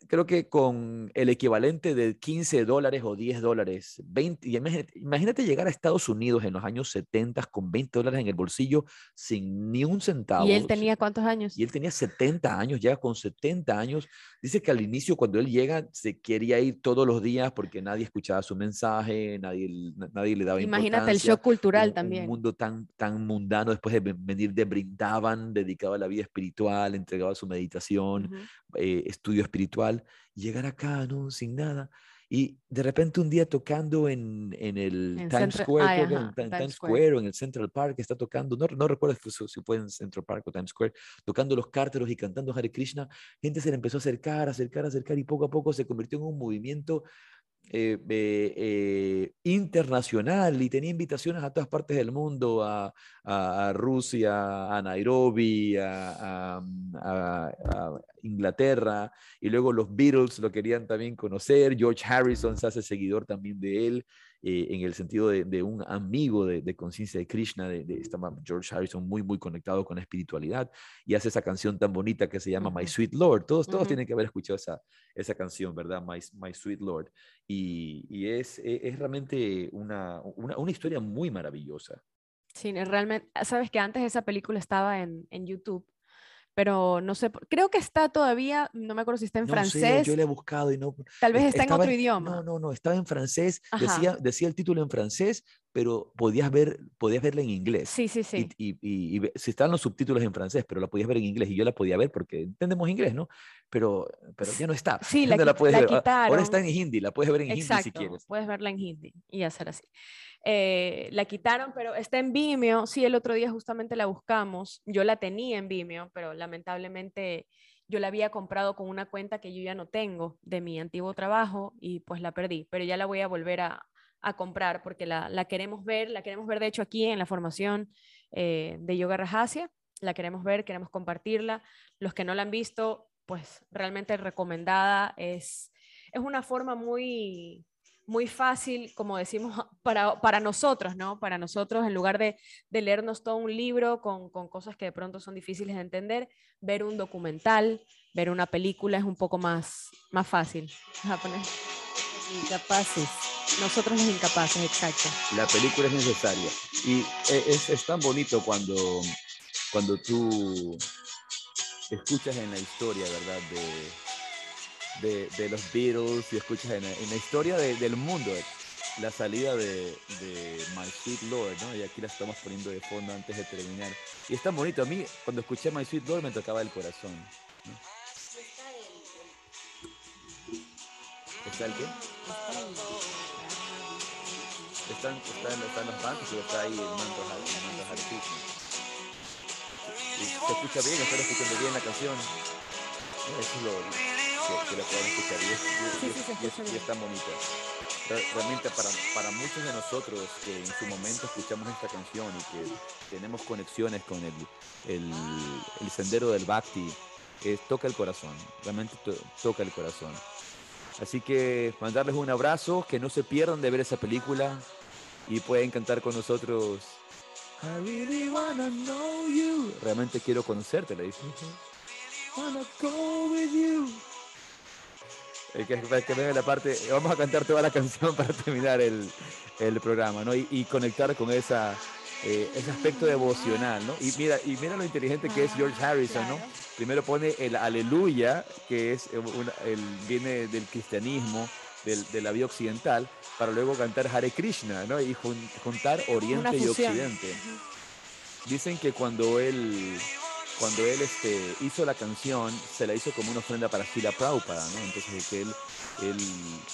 creo que con el equivalente de 15 dólares o 10 dólares, 20, imagínate, llegar a Estados Unidos en los años 70 con 20 dólares en el bolsillo sin ni un centavo. ¿Y él tenía cuántos años? Y él tenía 70 años, ya con 70 años. Dice que al inicio cuando él llega se quería ir todos los días porque nadie escuchaba su mensaje, nadie, nadie le daba Imagínate el shock cultural un, también. Un mundo tan, tan mundano después de venir de Brindaban, dedicado a la vida espiritual, entregado a su meditación, eh, estudio espiritual, llegar acá, ¿no? Sin nada. Y de repente un día tocando en, en el Times Square, en, Times Square. o en el Central Park, está tocando, no, no recuerdo si fue en Central Park o Times Square, tocando los cárteros y cantando Hare Krishna, gente se le empezó a acercar, acercar, acercar y poco a poco se convirtió en un movimiento eh, eh, internacional y tenía invitaciones a todas partes del mundo, a, Rusia, a Nairobi, a, Inglaterra, y luego los Beatles lo querían también conocer, George Harrison se hace seguidor también de él, eh, en el sentido de, un amigo de, conciencia de Krishna, de, de George Harrison muy, muy conectado con la espiritualidad, y hace esa canción tan bonita que se llama My Sweet Lord. Todos, todos tienen que haber escuchado esa, esa canción, ¿verdad? My, My Sweet Lord. Y, y es, e, es, realmente una, una, una historia muy maravillosa. Sí, realmente, sabes que antes esa película estaba en, en YouTube pero no sé, creo que está todavía, no me acuerdo si está en francés. yo le he buscado y no. Tal vez está en otro idioma. No, no, no, estaba en francés, decía, decía el título en francés, pero podías, ver, podías verla en inglés. Sí, sí, sí. Y, y, y, si estaban los subtítulos en francés, pero la podías ver en inglés y yo la podía ver porque entendemos inglés, ¿no? Pero, pero ya no está. Sí, la, la, puedes Ahora está en hindi, la puedes ver en hindi si quieres. Puedes verla en hindi y hacer así. Eh, la quitaron, pero está en Vimeo. Sí, el otro día justamente la buscamos. Yo la tenía en Vimeo, pero lamentablemente yo la había comprado con una cuenta que yo ya no tengo de mi antiguo trabajo y pues la perdí, pero ya la voy a volver a, a comprar porque la, la, queremos ver, la queremos ver de hecho aquí en la formación eh, de Yoga Rajasia, la queremos ver, queremos compartirla. Los que no la han visto, pues realmente recomendada, es, es una forma muy, muy fácil, como decimos, para, para nosotros, ¿no? Para nosotros, en lugar de, de leernos todo un libro con, con, cosas que de pronto son difíciles de entender, ver un documental, ver una película es un poco más, más fácil. Incapaces. Nosotros los incapaces, exacto. La película es necesaria. Y e, es, es tan bonito cuando, cuando tú escuchas en la historia, ¿verdad? De, de, de los Beatles y escuchas en, en la historia de, del mundo la salida de, de, My Sweet Lord, ¿no? Y aquí la estamos poniendo de fondo antes de terminar. Y es tan bonito. A mí, cuando escuché My Sweet Lord, me tocaba el corazón. ¿no? ¿Está el qué? Están, están, están los bancos, pero está ahí el manto, el manto Hare Y se escucha bien, estoy escuchando bien la canción. Eso es lo que, que la pueden escuchar y es, y, y, y, y es tan bonita. Realmente para, para muchos de nosotros que en su momento escuchamos esta canción y que tenemos conexiones con el, el, el sendero del Bhakti, eh, toca el corazón, realmente to, toca el corazón. Así que mandarles un abrazo, que no se pierdan de ver esa película y pueden cantar con nosotros. I really wanna know you. Realmente quiero conocerte, le dice. Wanna go with you. Eh, que, que venga la parte, vamos a cantar toda la canción para terminar el, el programa, ¿no? Y, y, conectar con esa, eh, ese aspecto devocional, ¿no? Y mira, y mira lo inteligente que es George Harrison, ¿no? Primero pone el aleluya, que es una, el, viene del cristianismo, del, de la vida occidental, para luego cantar Hare Krishna, ¿no? Y jun, juntar Oriente y Occidente. Dicen que cuando él cuando él este, hizo la canción, se la hizo como una ofrenda para Sila Prabhupada, ¿no? Entonces, que él, él,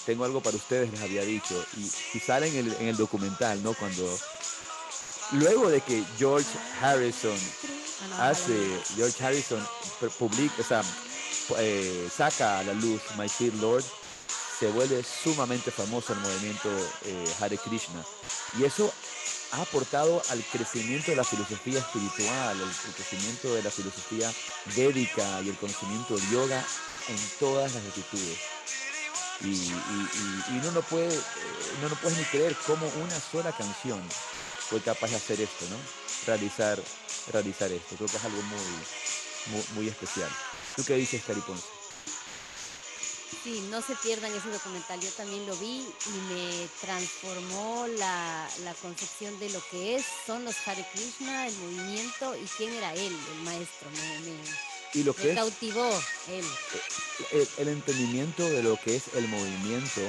tengo algo para ustedes, les había dicho, y, y sale en el, en el, documental, ¿no? Cuando, luego de que George Harrison hace, George Harrison publica, o sea, eh, saca a la luz My Sweet Lord, se vuelve sumamente famoso el movimiento eh, Hare Krishna. Y eso ha aportado al crecimiento de la filosofía espiritual, el, crecimiento de la filosofía védica y el conocimiento del yoga en todas las latitudes. Y, y, y, y uno no puede, eh, no, no puedes ni creer cómo una sola canción fue capaz de hacer esto, ¿no? Realizar, realizar esto. Creo que es algo muy, muy, muy especial. ¿Tú qué dices, Cari Ponce? Sí, no se pierdan ese documental. Yo también lo vi y me transformó la, la concepción de lo que es, son los Hare Krishna, el movimiento y quién era él, el maestro. Me, me, Y lo me que es cautivó él. el, el entendimiento de lo que es el movimiento,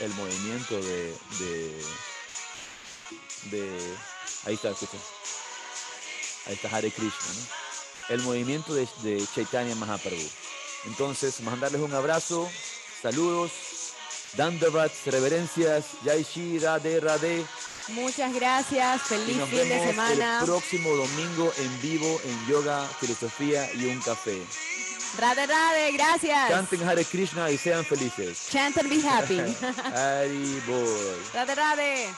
el movimiento de, de, de- ahí está, escucha. Ahí está Hare Krishna, ¿no? El movimiento de, de Chaitanya Mahaprabhu. Entonces, mandarles un abrazo, saludos, Dandavat, reverencias, Jai Shri, Radhe, Radhe. Muchas gracias, feliz fin de vemos semana. el próximo domingo en vivo en Yoga, Filosofía y un Café. Rade, rade, gracias. Canten Hare Krishna y sean felices. Chant and be happy. Hari Bol. rade, rade.